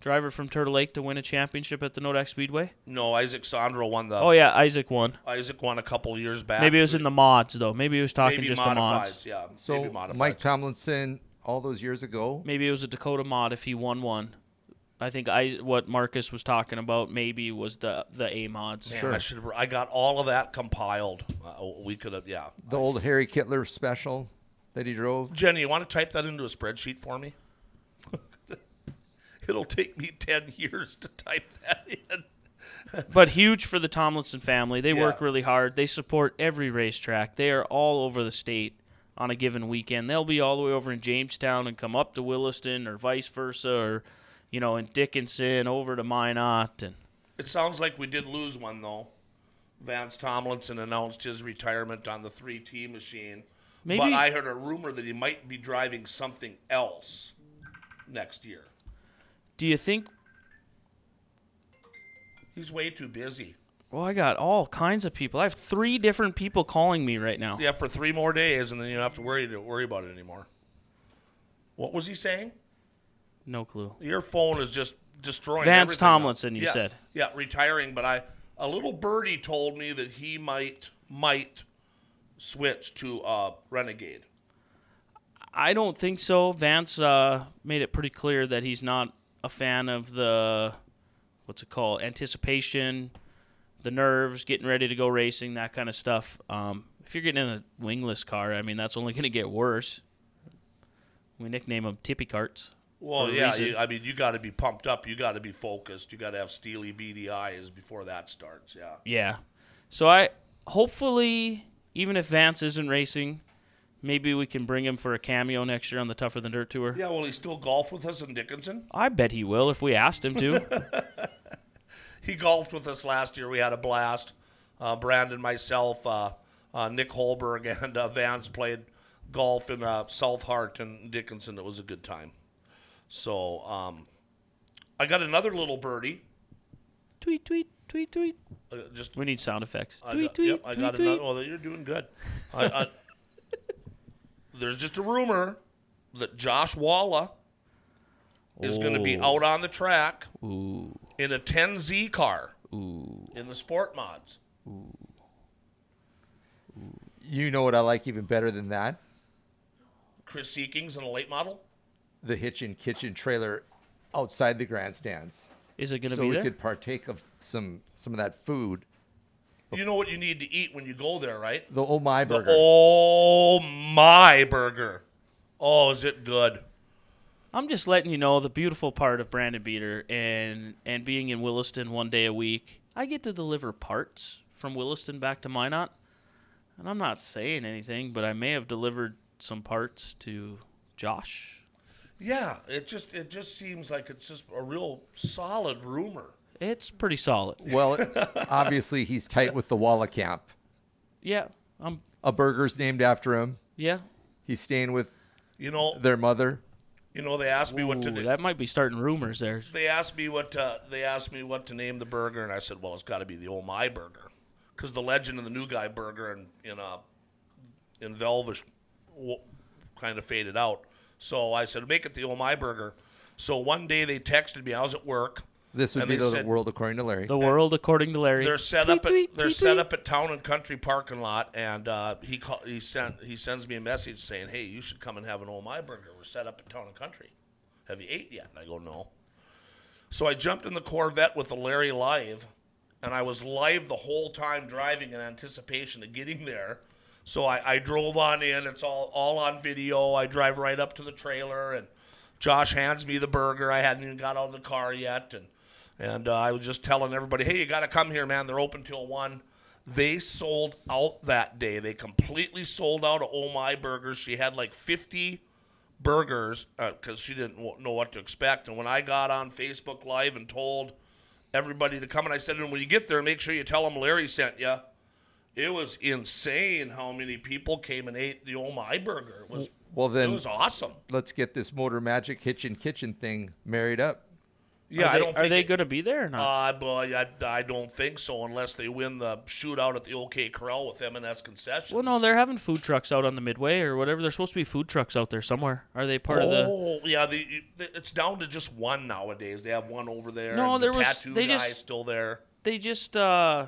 driver from Turtle Lake to win a championship at the Nodak Speedway. No, Isaac Sandro won the. Oh yeah, Isaac won. Isaac won a couple years back. Maybe it was in the mods though. Maybe he was talking maybe just the mods. yeah. So maybe modifieds. Mike Tomlinson, all those years ago, Maybe it was a Dakota mod if he won one. I think I what Marcus was talking about maybe was the the A mods. Man, Sure. I should. I got all of that compiled. Uh, we could have. Yeah. the old Harry Kittler special that he drove. Jenny, you want to type that into a spreadsheet for me? It'll take me ten years to type that in. But huge for the Tomlinson family. They work really hard. They support every racetrack. They are all over the state on a given weekend. They'll be all the way over in Jamestown and come up to Williston or vice versa or you know, in Dickinson over to Minot and It sounds like we did lose one though. Vance Tomlinson announced his retirement on the three T machine. Maybe- But I heard a rumor that he might be driving something else next year. do you think He's way too busy. Well, I got all kinds of people. I have three different people calling me right now. Yeah, for three more days, and then you don't have to worry to worry about it anymore. What was he saying? No clue. Your phone is just destroying. Vance everything. Tomlinson, you Yes. said. Yeah, retiring. But I, a little birdie told me that he might might switch to uh, Renegade. I don't think so. Vance uh, made it pretty clear that he's not a fan of the what's it called anticipation, the nerves, getting ready to go racing, that kind of stuff. Um, if you're getting in a wingless car, I mean that's only going to get worse. We nickname them tippy carts. Well, yeah. You, I mean, you got to be pumped up. You got to be focused. You got to have steely, beady eyes before that starts. Yeah. Yeah. So I hopefully even if Vance isn't racing, maybe we can bring him for a cameo next year on the Tougher Than Dirt tour. Yeah. Will he still golf with us in Dickinson? I bet he will if we asked him to. he golfed with us last year. We had a blast. Uh, Brandon, myself, uh, uh, Nick Holberg, and uh, Vance played golf in uh, South Heart and Dickinson. It was a good time. So um, I got another little birdie. tweet tweet tweet tweet. Uh, just We need sound effects. I tweet got, tweet yep, I tweet got tweet. another. Oh, you're doing good. I, I, there's just a rumor that Josh Wolla is going to be out on the track Ooh, in a 10Z car ooh. in the sport mods. You know what I like even better than that? Chris Seekings in a late model. The Hitchin Kitchen trailer outside the grandstands. Is it going to so be there? So we could partake of some some of that food. You know what you need to eat when you go there, right? The Oh My burger. The Burger. oh my burger. Oh, is it good? I'm just letting you know the beautiful part of Brandon Beater and and being in Williston one day a week. I get to deliver parts from Williston back to Minot, and I'm not saying anything, but I may have delivered some parts to Josh. Yeah, it just it just seems like it's just a real solid rumor. It's pretty solid. well, obviously he's tight with the Wolla camp. Yeah, I'm. A burger's named after him. Yeah, He's staying with You know, their mother. You know they asked me what to do. that might be starting rumors there. They asked me what to, they asked me what to name the burger, and I said, well, it's got to be the Oh My Burger, because the legend of the new guy burger and in uh, in Velvish kind of faded out. So I said, make it the Oh My Burger. So one day they texted me. I was at work. This would And be the said- world according to Larry. The world according to Larry. They're set Tweet, up. At, tweet, they're tweet, set tweet. up at Town and Country parking lot, and uh, he call, he sent he sends me a message saying, "Hey, you should come and have an old My Burger. We're set up at Town and Country. Have you ate yet?" And I go, "No." So I jumped in the Corvette with the Larry Live, and I was live the whole time driving in anticipation of getting there. So I, I drove on in. It's all all on video. I drive right up to the trailer, and Josh hands me the burger. I hadn't even got out of the car yet, and and uh, I was just telling everybody, "Hey, you got to come here, man. They're open till one." They sold out that day. They completely sold out of Oh My Burgers. She had like 50 burgers because she didn't w- know what to expect. And when I got on Facebook Live and told everybody to come, and I said, "And when you get there, make sure you tell them Larry sent you." It was insane how many people came and ate the Oh My Burger. It was Well, then it was awesome. let's get this Motor Magic Hitchin Kitchen thing married up. Yeah, are I they, don't. are they going to be there or not? Uh, boy, I, I don't think so unless they win the shootout at the OK Corral with M&S Concessions. well, no, they're having food trucks out on the Midway or whatever. There's supposed to be food trucks out there somewhere. Are they part of the? Oh, yeah, the, it's down to just one nowadays. They have one over there. No, and the there was- tattoo they guy's just- still there. They just uh,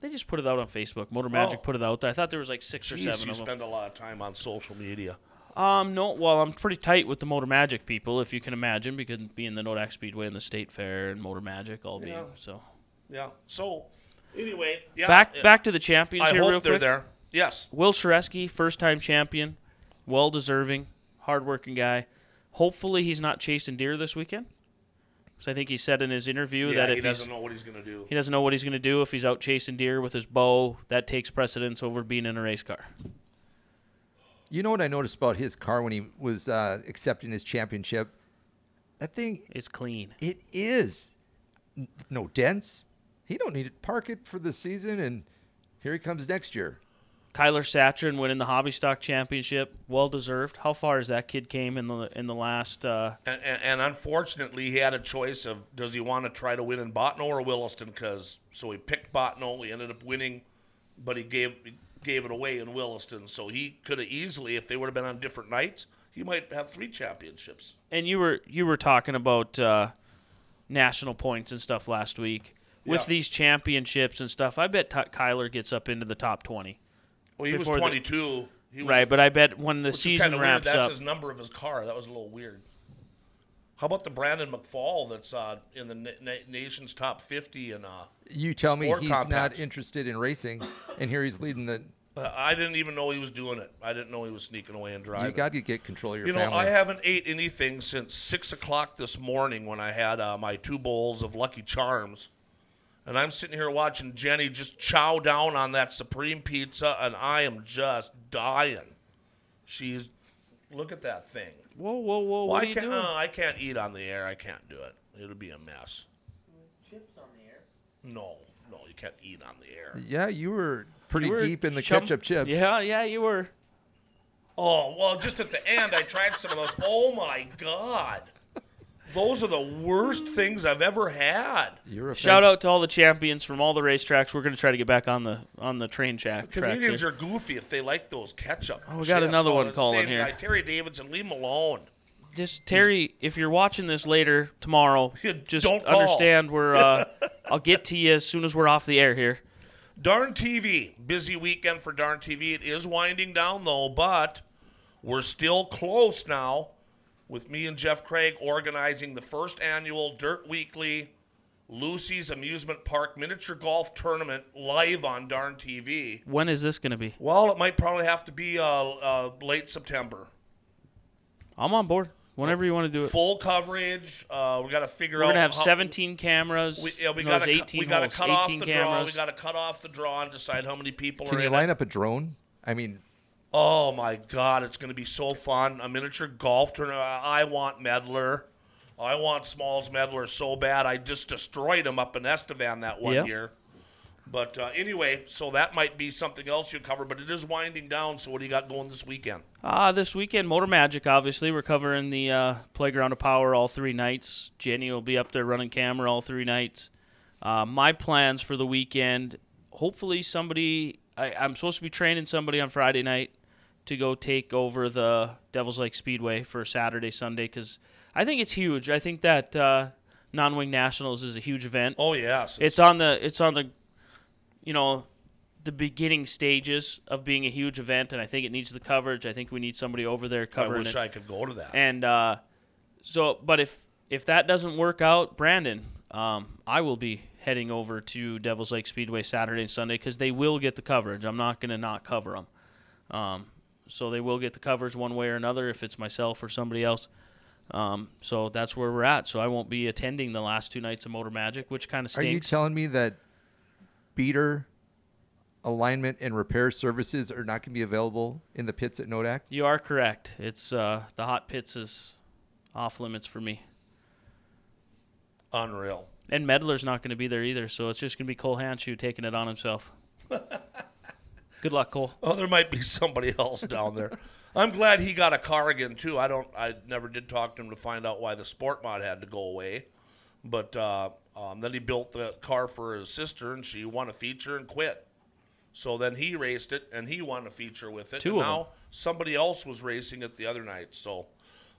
they just put it out on Facebook. Motor Magic Oh. put it out there. I thought there was like six or seven you of them. spend a lot of time on social media. Um, no, well, I'm pretty tight with the Motor Magic people, if you can imagine, because being the Nodak Speedway and the State Fair and Motor Magic all being so. Yeah. So, anyway, yeah. Back uh, back to the champions I here, real they're quick. there. Yes. Will Shareski, first time champion, well deserving, hardworking guy. Hopefully, he's not chasing deer this weekend. Because I think he said in his interview Yeah, that if he's doesn't know what he's going to do. he doesn't know what he's going to do if he's out chasing deer with his bow, that takes precedence over being in a race car. You know what I noticed about his car when he was uh, accepting his championship? That thing, is clean. it is no dents. He don't need to park it for the season, and here he comes next year. Kyler Satrin winning the Hobby Stock Championship, well deserved. How far has that kid came in the in the last? Uh, And, and, and unfortunately, he had a choice of does he want to try to win in Bottineau or Williston? Because so he picked Bottineau. He ended up winning, but he gave he gave it away in Williston. So he could have easily, if they would have been on different nights, he might have three championships. and you were you were talking about uh, national points and stuff last week with Yeah. these championships and stuff. I bet Ty Kyler gets up into the top twenty. Well, he was the- 22. He was, Right, but I bet when the season of weird. wraps That's up, his number of his car. That was a little weird. How about the Brandon McFall that's uh, in the na- na- nation's top 50 and uh, You tell me he's not interested in racing, and here he's leading the. Uh, I didn't even know he was doing it. I didn't know he was sneaking away and driving. You got to get control of your You know, family. I haven't ate anything since six o'clock this morning when I had uh, my two bowls of Lucky Charms, and I'm sitting here watching Jenny just chow down on that supreme pizza, and I am just dying. She's look at that thing. Whoa, whoa, whoa! Well, What I are you can't. doing? Uh, I can't eat on the air. I can't do it. It'll be a mess. Chips on the air. No, no, you can't eat on the air. yeah, you were pretty You were deep in the chum- ketchup chips. Yeah, yeah, you were. Oh well, just at the end, I tried some of those. Oh my god, those are the worst things I've ever had. You're a Shout out to all the champions from all the racetracks. We're going to try to get back on the on the train track. tracks Canadians here. are goofy if they like those ketchup. Oh, we got chips. another Oh, one the calling here. guy, Terry Davidson, leave him alone. just Terry, if you're watching this later tomorrow, just Don't understand we're. Uh, I'll get to you as soon as we're off the air here. Darn TV, busy weekend for Darn TV. It is winding down though, but we're still close now. With me and Jeff Craig organizing the first annual Dirt Weekly Lucy's Amusement Park Miniature Golf Tournament live on Darn TV. When is this going to be? Well, it might probably have to be uh, uh, late September. I'm on board. Whenever you want to do it. Full coverage. Uh, we got to figure We're out. gonna have how- 17 cameras. We, yeah, we got to 18 we got to cut off 18 the draw. cameras. We got to cut off the draw and decide how many people Can are you in line it. up a drone? I mean, Oh my God, it's going to be so fun! A miniature golf tournament. I want Medler. I want Smalls Medler so bad. I just destroyed him up in Estevan that one Yep. year. But uh, anyway, so that might be something else you cover. But it is winding down. So what do you got going this weekend? Ah, this weekend, Motor Magic. Obviously, we're covering the uh, playground of power all three nights. Jenny will be up there running camera all three nights. Uh, my plans for the weekend. Hopefully, somebody. I, I'm supposed to be training somebody on Friday night to go take over the Devils Lake Speedway for Saturday, Sunday, because I think it's huge. I think that uh, non-wing nationals is a huge event. Oh yes, It's on the it's on the you know the beginning stages of being a huge event, and I think it needs the coverage. I think we need somebody over there covering. I wish it. I could go to that. And uh, so, but if if that doesn't work out, Brandon, um, I will be heading over to Devils Lake Speedway Saturday and Sunday because they will get the coverage. I'm not going to not cover them. Um, so they will get the coverage one way or another if it's myself or somebody else. Um, so that's where we're at. So I won't be attending the last two nights of Motor Magic, which kind of Are you telling me that beater alignment and repair services are not going to be available in the pits at Nodak? you are correct. It's uh, the hot pits is off limits for me. Unreal. And Medler's not going to be there either, so it's just going to be Cole Hanshoe taking it on himself. Good luck, Cole. Oh, there might be somebody else down there. I'm glad he got a car again too. I don't. I never did talk to him to find out why the sport mod had to go away, but uh, um, then he built the car for his sister, and she won a feature and quit. So then he raced it, and he won a feature with it. Two and of now them. somebody else was racing it the other night. So,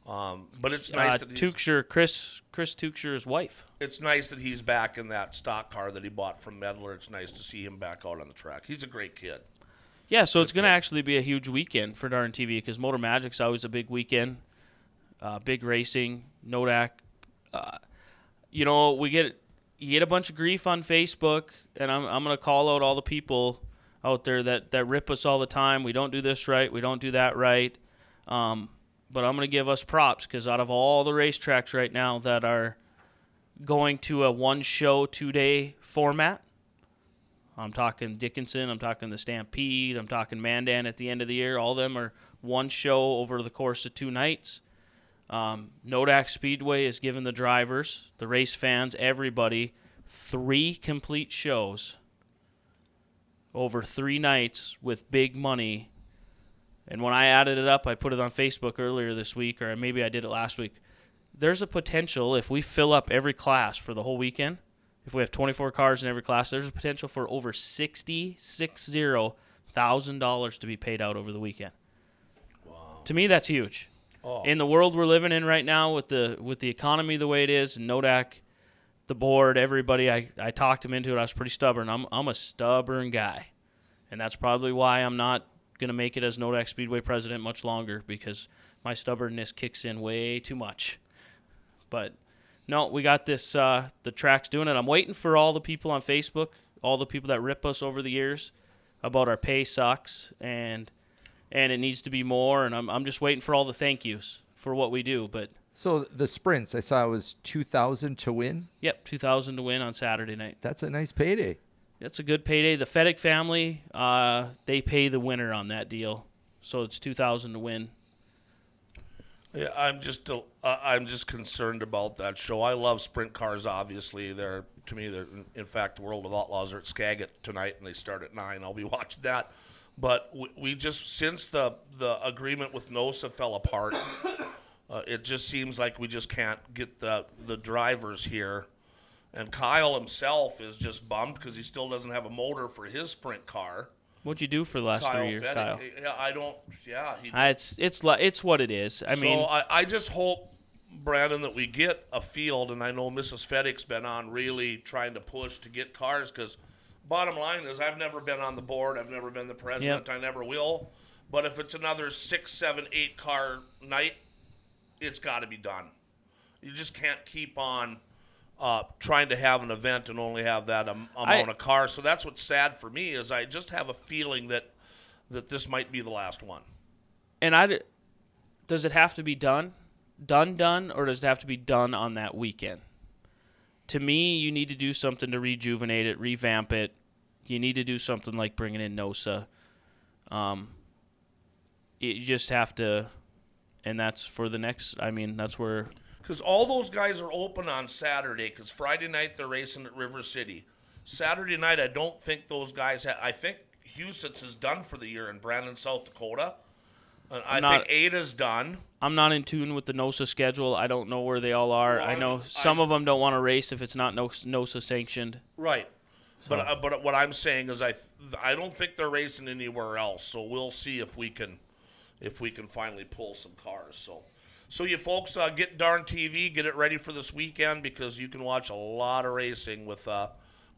um, but it's nice uh, that Tuchscher, Chris Chris Tuchscher's wife. it's nice that he's back in that stock car that he bought from Medler. It's nice to see him back out on the track. He's a great kid. Yeah, so it's going to actually be a huge weekend for Darn TV because Motor Magic's always a big weekend, uh, big racing. Nodak, uh, you know, we get you get a bunch of grief on Facebook, and I'm I'm going to call out all the people out there that that rip us all the time. We don't do this right. We don't do that right. Um, but I'm going to give us props because out of all the racetracks right now that are going to a one show two day format. I'm talking Dickinson. I'm talking the Stampede. I'm talking Mandan at the end of the year. All of them are one show over the course of two nights. Um, Nodak Speedway is giving the drivers, the race fans, everybody three complete shows over three nights with big money. And when I added it up, I put it on Facebook earlier this week, or maybe I did it last week. There's a potential if we fill up every class for the whole weekend if we have 24 cars in every class, there's a potential for over $66,000 thousand to be paid out over the weekend. Wow. To me, that's huge. Oh, In the world we're living in right now, with the with the economy the way it is, and Nodak, the board, everybody, I, I talked him into it. I was pretty stubborn. I'm I'm a stubborn guy, and that's probably why I'm not gonna make it as Nodak Speedway president much longer because my stubbornness kicks in way too much. But no, we got this. Uh, the track's doing it. I'm waiting for all the people on Facebook, all the people that rip us over the years about our pay sucks and and it needs to be more. And I'm I'm just waiting for all the thank yous for what we do. But So the sprints, I saw it was 2000 to win. yep, 2,000 to win on Saturday night. That's a nice payday. That's a good payday. The Fedek family, uh, they pay the winner on that deal, so it's 2,000 to win. Yeah, I'm just uh, I'm just concerned about that show. I love sprint cars. Obviously, they're to me they're in fact the World of Outlaws are at Skagit tonight, and they start at nine. I'll be watching that. But we, we just since the the agreement with NOSA fell apart, uh, it just seems like we just can't get the the drivers here. And Kyle himself is just bummed because he still doesn't have a motor for his sprint car. What'd you do for the last Kyle three years, Fedek, Kyle? Yeah, I don't. Yeah, he Uh, it's it's li- it's what it is. I so mean, I, I just hope, Brandon, that we get a field, and I know Mrs. Fedek's been on really trying to push to get cars because bottom line is I've never been on the board, I've never been the president, I never will. But if it's another six, seven, eight car night, it's got to be done. You just can't keep on uh, trying to have an event and only have that am- amount I- of cars. So that's what's sad for me is I just have a feeling that that this might be the last one. and I does it have to be done, done, done, or does it have to be done on that weekend? To me, you need to do something to rejuvenate it, revamp it. You need to do something like bringing in NOSA. Um, you just have to, and that's for the next. I mean, that's where Because all those guys are open on Saturday. Because Friday night they're racing at River City. Saturday night, I don't think those guys. Ha- I think Huset's is done for the year in Brandon, South Dakota. And I not- think Ada's done. I'm not in tune with the NOSA schedule. I don't know where they all are. Well, I know I some just- of them don't want to race if it's not NOSA sanctioned. Right. But uh, but what I'm saying is I th- I don't think they're racing anywhere else. So we'll see if we can if we can finally pull some cars. So So you folks uh, get Darn TV, get it ready for this weekend because you can watch a lot of racing with uh,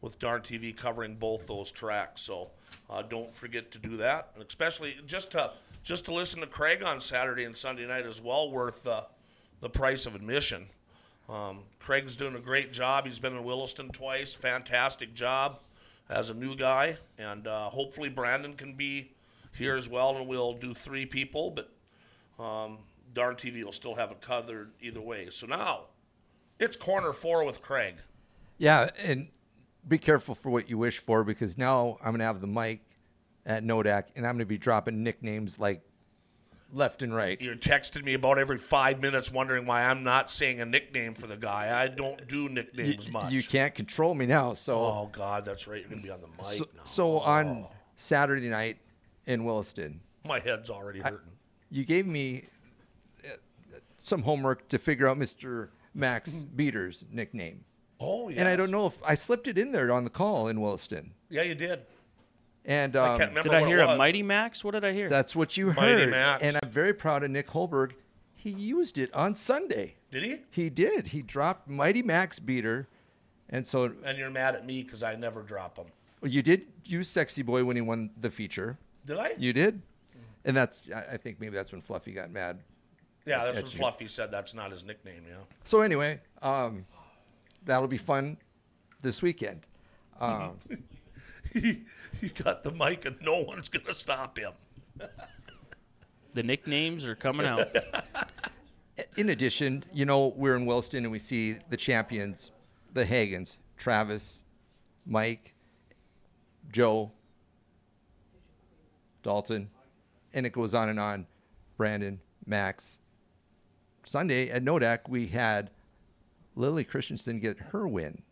with Darn TV covering both those tracks. So uh, don't forget to do that, and especially just to just to listen to Craig on Saturday and Sunday night is well worth uh, the price of admission. Um, Craig's doing a great job. He's been in Williston twice. Fantastic job as a new guy, and uh, hopefully Brandon can be here as well, and we'll do three people. But um, Darn TV will still have it covered either way. So now it's corner four with Craig. Yeah, and be careful for what you wish for because now I'm gonna have the mic at Nodak, and I'm gonna be dropping nicknames like left and right. You're texting me about every five minutes, wondering why I'm not saying a nickname for the guy. I don't do You, nicknames much. you can't control me now, so Oh God, that's right. You're gonna be on the mic so, now. so on oh. Saturday night in Williston, My head's already hurting. you gave me some homework to figure out Mr. Max Beater's nickname. oh yeah. And I don't know if I slipped it in there on the call in Williston. Yeah, you did. And I um, can't remember Did I hear a. Mighty Max? What did I hear? that's what you heard. Mighty. Max. And I'm very proud of Nick Holberg. He used it on Sunday. Did he? He did. He dropped Mighty Max Beater. And so And you're mad at me because I never drop them. you did use Sexy Boy when he won the feature. Did I? You did. And that's, I I think maybe that's when Fluffy got mad. Yeah, that's at what you. Fluffy said. That's not his nickname. Yeah. So anyway, um, that'll be fun this weekend. Um, he, he got the mic and no one's gonna stop him. the nicknames are coming out. in addition, you know, we're in Williston and we see the champions, the Hagans, Travis, Mike, Joe, Dalton, and it goes on and on. Brandon, Max. Sunday at Nodak, we had Lily Christensen get her win.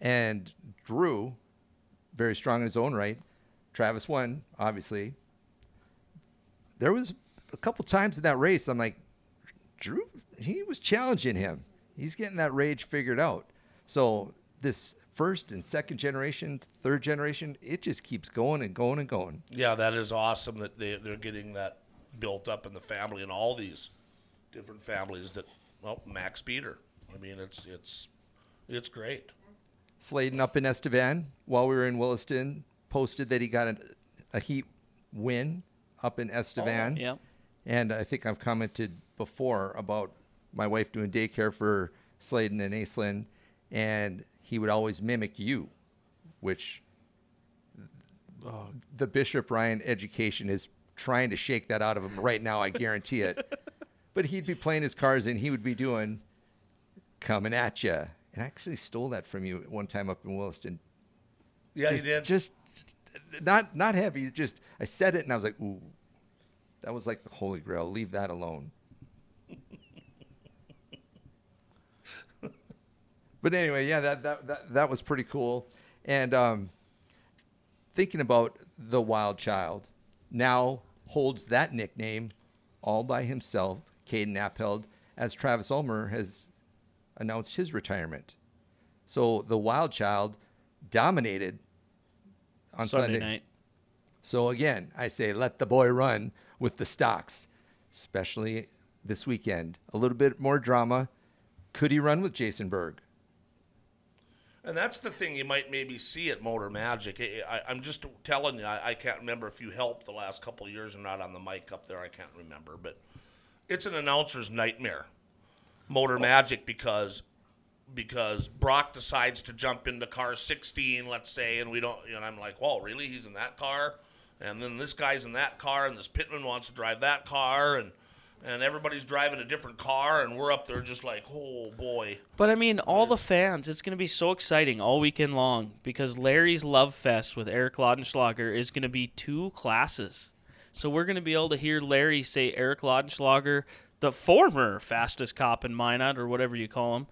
And Drew, very strong in his own right. Travis won, obviously. There was a couple times in that race, I'm like, Drew, he was challenging him. He's getting that rage figured out. So this first and second generation, third generation, it just keeps going and going and going. Yeah, that is awesome that they they're getting that built up in the family and all these different families that well, Max Beater. I mean, it's it's it's great. Sladen up in Estevan while we were in Williston posted that he got a, a heat win up in Estevan. Oh, yep. And I think I've commented before about my wife doing daycare for Sladen and Aislinn, and he would always mimic you, which the Bishop Ryan education is trying to shake that out of him right now. I guarantee it. but he'd be playing his cards, and he would be doing coming at you. And I actually stole that from you one time up in Williston. Yeah, just, you did. Just not not heavy. Just I said it, and I was like, ooh, that was like the holy grail. Leave that alone. but anyway, yeah, that, that that that was pretty cool. And um, thinking about the wild child, now holds that nickname all by himself. Caden Appeld, as Travis Ulmer has announced his retirement. So the wild child dominated on Sunday, Sunday. night. So again, I say let the boy run with the stocks, especially this weekend. A little bit more drama. Could he run with Jason Berg? And that's the thing you might maybe see at Motor Magic. I, I, am just telling you, I, I can't remember if you helped the last couple of years or not on the mic up there. I can't remember, but it's an announcer's nightmare, Motor oh. Magic, because because Brock decides to jump into car 16, let's say, and we don't. And I'm like, well, really? He's in that car, and then this guy's in that car, and this Pittman wants to drive that car, and and everybody's driving a different car, and we're up there just like, oh boy. But I mean, all the fans, it's going to be so exciting all weekend long because Larry's Love Fest with Eric Laudenschlager is going to be two classes. So we're going to be able to hear Larry say Eric Laudenschlager, the former fastest cop in Minot or whatever you call him,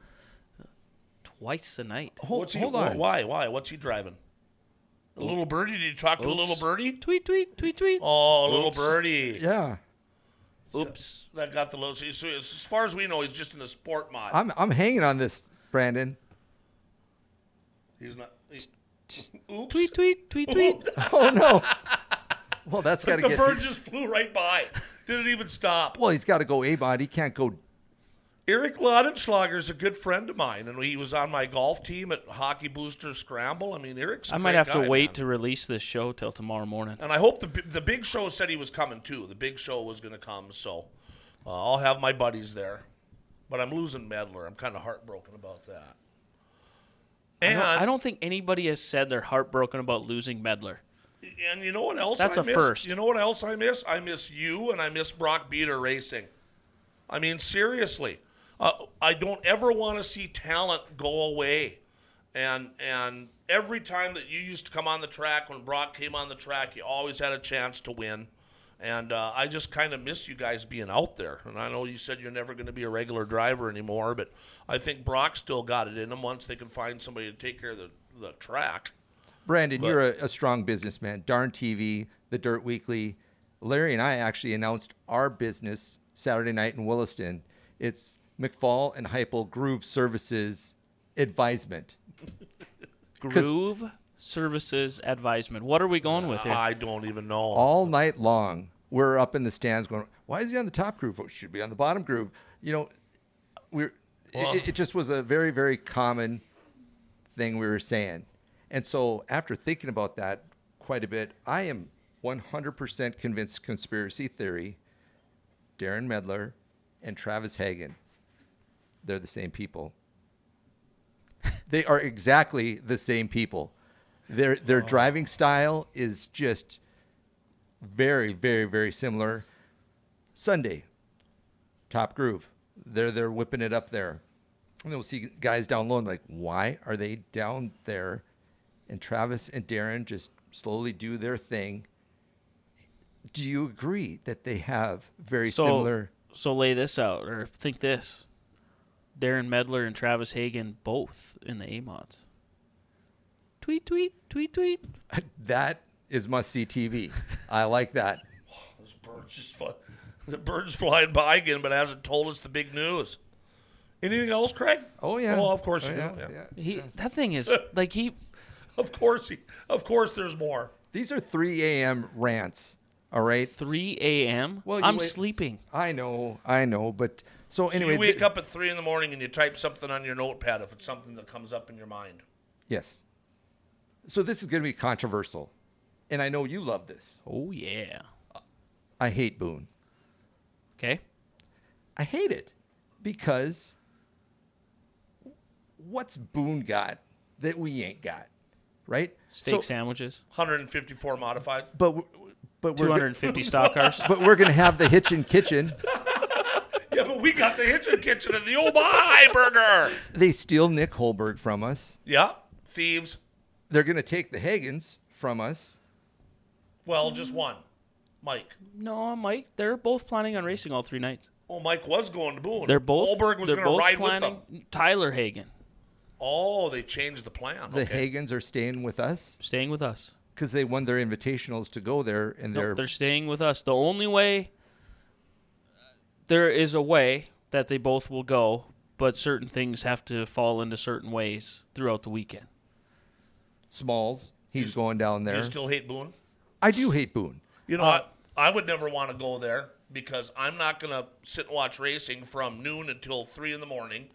twice a night. Hold, What's he, hold on. Why? Why? What's he driving? A little birdie? Did you talk to a little birdie? Tweet, tweet, tweet, tweet. Oh, a little Oops. birdie. Yeah, Oops. That got the low. So, so as far as we know, he's just in a sport mod. I'm I'm hanging on this, Brandon. he's not. He's, oops. Tweet, tweet, tweet, tweet. Oh no! Well, that's got to the get. bird just flew right by. Didn't even stop. Well, he's got to go a bod. He can't go. Eric Laudenschlager is a good friend of mine, and he was on my golf team at Hockey Booster Scramble. I mean, Eric's. I I might have to wait to release this show till tomorrow morning. And I hope the the big show said he was coming too. The big show was going to come, so uh, I'll have my buddies there. But I'm losing Medler. I'm kind of heartbroken about that. I And don't, I don't think anybody has said they're heartbroken about losing Medler. and you know what else? That's I a miss? first. You know what else I miss? I miss you, and I miss Brock Beater racing. I mean, seriously, uh, I don't ever want to see talent go away. And and every time that you used to come on the track, when Brock came on the track, you always had a chance to win. And uh, I just kind of miss you guys being out there. And I know you said you're never going to be a regular driver anymore, but I think Brock still got it in him once they can find somebody to take care of the, the track. Brandon, But- you're a, a strong businessman. Darn TV, The Dirt Weekly. Larry and I actually announced our business Saturday night in Williston. It's McFall and Heupel Groove Services Advisement. Groove Services Advisement. What are we going with here? I don't even know. all night long we're up in the stands going why is he on the top groove oh, should be on the bottom groove you know we're Well- it, it just was a very very common thing we were saying and so after thinking about that quite a bit i am 100% convinced conspiracy theory darren medler and travis hagan they're the same people they are exactly the same people their their oh. driving style is just very, very, very similar. Sunday, Top Groove, they're they're whipping it up there. And then we'll see guys down low and like, why are they down there? And Travis and Darren just slowly do their thing. Do you agree that they have very so, similar? so lay this out, or think this: Darren Medler and Travis Hagan both in the A mods. Tweet, tweet, tweet, tweet. That is must see TV. I like that. Those birds just fly, the bird's flying by again, but hasn't told us the big news. Anything else, Craig? Oh yeah. Oh, of course Oh, you yeah, do. Yeah. yeah. He that thing is like he. Of course he. Of course, there's more. These are 3 a.m. rants. All right. 3 a.m. Well, I'm wait- sleeping. I know, I know, but so So anyway, you wake th- up at three in the morning and you type something on your notepad if it's something that comes up in your mind. Yes. So this is going to be controversial, and I know you love this. Oh yeah. I hate Boone. Okay. I hate it because what's Boone got that we ain't got, right? Steak So- sandwiches. 154 modified. But we're- but we're go- 250 stock cars. but we're going to have the Hitchin Kitchen. Yeah, but we got the Hitchin Kitchen and the Oh My Burger. They steal Nick Holberg from us. Yeah, thieves. They're going to take the Hagans from us. Well, just one. Mike. No, Mike. They're both planning on racing all three nights. Oh, Mike was going to Boone. They're both. Holberg was they're going to both ride planning. with them. Tyler Hagan Oh, they changed the plan. The okay. Hagans are staying with us staying with us. Because they won their invitationals to go there, and Nope, they're they're staying with us. The only way there is a way that they both will go, but certain things have to fall into certain ways throughout the weekend. Smalls. He's going down there. You still hate Boone? I do hate Boone. You know Uh, what? I would never want to go there because I'm not going to sit and watch racing from noon until 3 in the morning.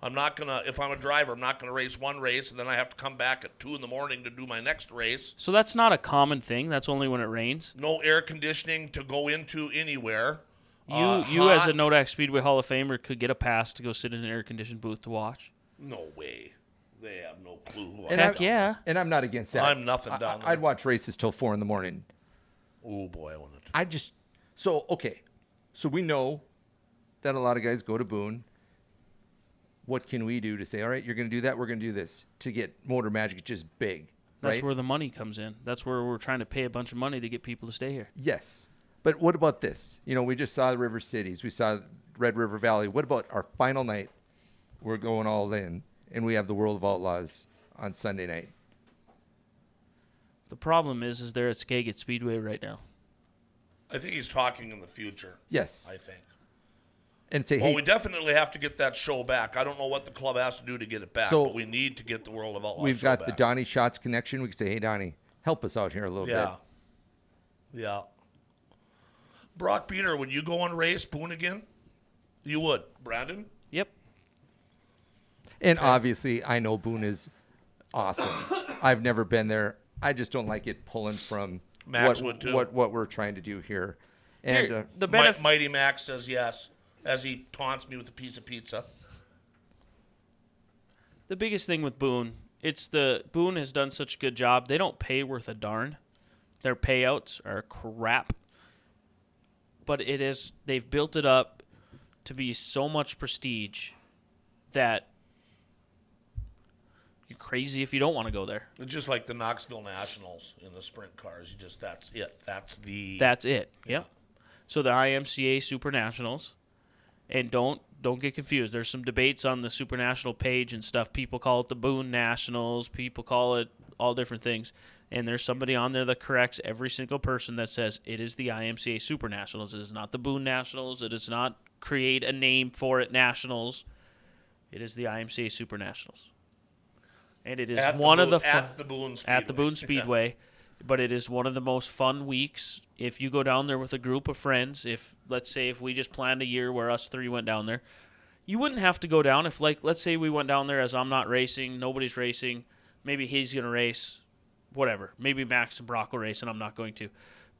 I'm not going to, if I'm a driver, I'm not going to race one race and then I have to come back at 2 in the morning to do my next race. So that's not a common thing. That's only when it rains. No air conditioning to go into anywhere. You, Uh, you as a hot. Nodak Speedway Hall of Famer could get a pass to go sit in an air conditioned booth to watch. No way. They have no clue who And I am. Heck yeah. And I'm not against that. I'm nothing I- down I, I'd watch races till four in the morning. Oh, boy, I wanted to. I just so okay. So we know that a lot of guys go to Boone. What can we do to say, all right, you're going to do that, we're going to do this to get Motor Magic just big, That's right? where the money comes in. That's where we're trying to pay a bunch of money to get people to stay here. yes. But what about this? You know, we just saw the River Cities, we saw Red River Valley. What about our final night? We're going all in, and we have the World of Outlaws on Sunday night. The problem is, is they're at Skagit Speedway right now. I think he's talking in the future. Yes, I think. And say, Well, hey, we definitely have to get that show back. I don't know what the club has to do to get it back, So- but we need to get the World of Outlaws. we've show got the. Donny Schatz connection. We can say, hey, Donnie, help us out here a little Yeah. bit. Yeah. Yeah. Brock Peter, would you go and race Boone again? You would, Brandon. Yep. And obviously, I know Boone is awesome. I've never been there. I just don't like it pulling from Max what, would too. what what we're trying to do here. And Here, uh, the Mi- benefit. Mighty Max says yes as he taunts me with a piece of pizza. the biggest thing with Boone, it's the Boone has done such a good job. They don't pay worth a darn. Their payouts are crap. But it is they've built it up to be so much prestige that you're crazy if you don't want to go there. It's just like the Knoxville Nationals in the sprint cars. You just that's it. That's the That's it. Yep. So the IMCA Super Nationals, and don't don't get confused. There's some debates on the Super National page and stuff. People call it the Boone Nationals. People call it all different things. And there's somebody on there that corrects every single person that says it is the IMCA Super Nationals. It is not the Boone Nationals. It is not create a name for it Nationals. It is the IMCA Super Nationals. And it is at one the of the Boone- fu- at the Boone Speedway. at the Boone Speedway. But it is one of the most fun weeks. If you go down there with a group of friends, if let's say if we just planned a year where us three went down there, you wouldn't have to go down. If like let's say we went down there as I'm not racing, nobody's racing, maybe he's gonna race, whatever. Maybe Max and Brock will race, and I'm not going to.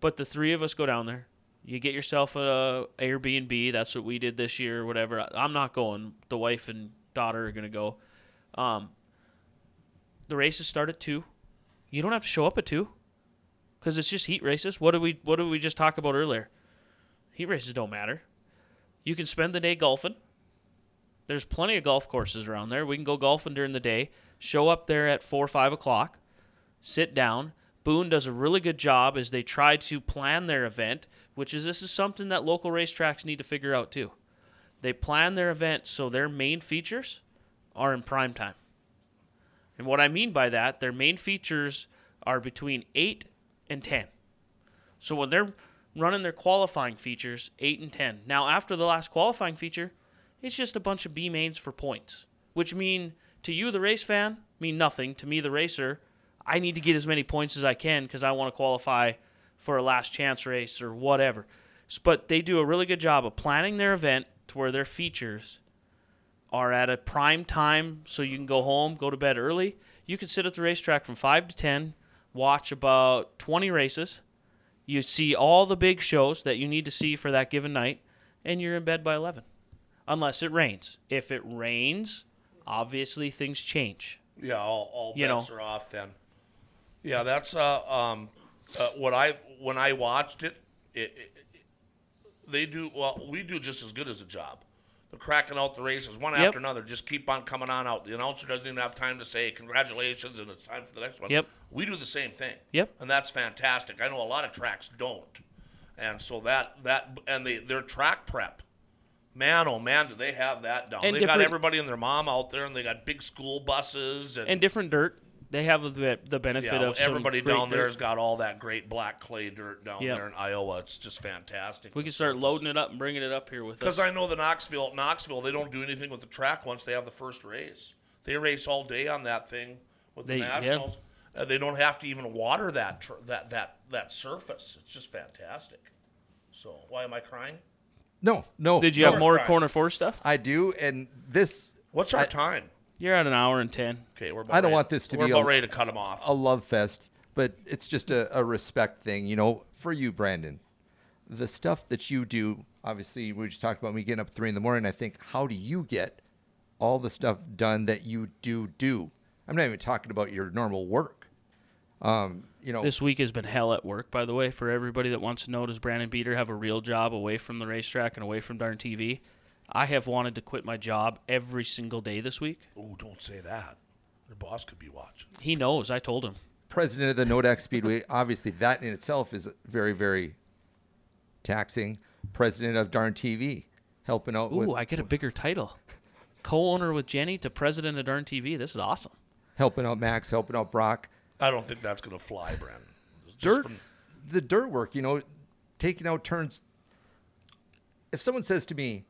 But the three of us go down there. You get yourself a Airbnb. That's what we did this year, or whatever. I'm not going. The wife and daughter are gonna go. Um, the races start at two. You don't have to show up at two, because it's just heat races. What did we What did we just talk about earlier? Heat races don't matter. You can spend the day golfing. There's plenty of golf courses around there. We can go golfing during the day. Show up there at four or five o'clock. Sit down. Boone does a really good job as they try to plan their event, which is this is something that local racetracks need to figure out too. They plan their event so their main features are in prime time. And what I mean by that, their main features are between 8 and 10. So when they're running their qualifying features, 8 and 10. Now, after the last qualifying feature, it's just a bunch of B mains for points, which mean to you, the race fan, mean nothing. To me, the racer, I need to get as many points as I can because I want to qualify for a last chance race or whatever. But they do a really good job of planning their event to where their features are at a prime time so you can go home, go to bed early. You can sit at the racetrack from 5 to 10, watch about 20 races. You see all the big shows that you need to see for that given night, and you're in bed by 11. Unless it rains. If it rains, obviously things change. Yeah, all, all You bets know. are off then. Yeah, that's uh, um, uh, what I when I watched it, it, it. They do well. We do just as good as a job. They're cracking out the races one Yep. after another. Just keep on coming on out. The announcer doesn't even have time to say congratulations and it's time for the next one. Yep. We do the same thing. Yep. And that's fantastic. I know a lot of tracks don't, and so that that and they their track prep. Man, oh man, do they have that down? And they got everybody and their mom out there, and they got big school buses and And different dirt, they have the, the benefit yeah, of some everybody great down there dirt. has got all that great black clay dirt down Yep. there in Iowa. It's just fantastic. We can start loading it up and bringing it up here with us. Because I know the Knoxville, Knoxville, they don't do anything with the track once they have the first race. They race all day on that thing with They- the yeah. Nationals. Uh, they don't have to even water that tr- that that that surface. It's just fantastic. So why am I crying? no, no. Did you no, have more Right. corner four stuff? I do, and this What's our I- time? You're at an hour and ten. Okay, we're. About I don't ready- want this to we're be about a- ready to cut them off. a love fest, but it's just a, a respect thing, you know, for you, Brandon. The stuff that you do, obviously, we just talked about me getting up at three in the morning. I think, how do you get all the stuff done that you do do? I'm not even talking about your normal work. Um, you know, This week has been hell at work, by the way. For everybody that wants to know, does Brandon Beater have a real job away from the racetrack and away from darn TV? I have wanted to quit my job every single day this week. oh, don't say that. Your boss could be watching. He knows. I told him. president of the Nodak Speedway, obviously, that in itself is very, very taxing. President of Darn TV, helping out Ooh, with I get a bigger title. Co-owner with Jenny to president of Darn TV. This is awesome. helping out Max, helping out Brock. I don't think that's going to fly, Brandon. Dirt from- the dirt work you know taking out turns if someone says to me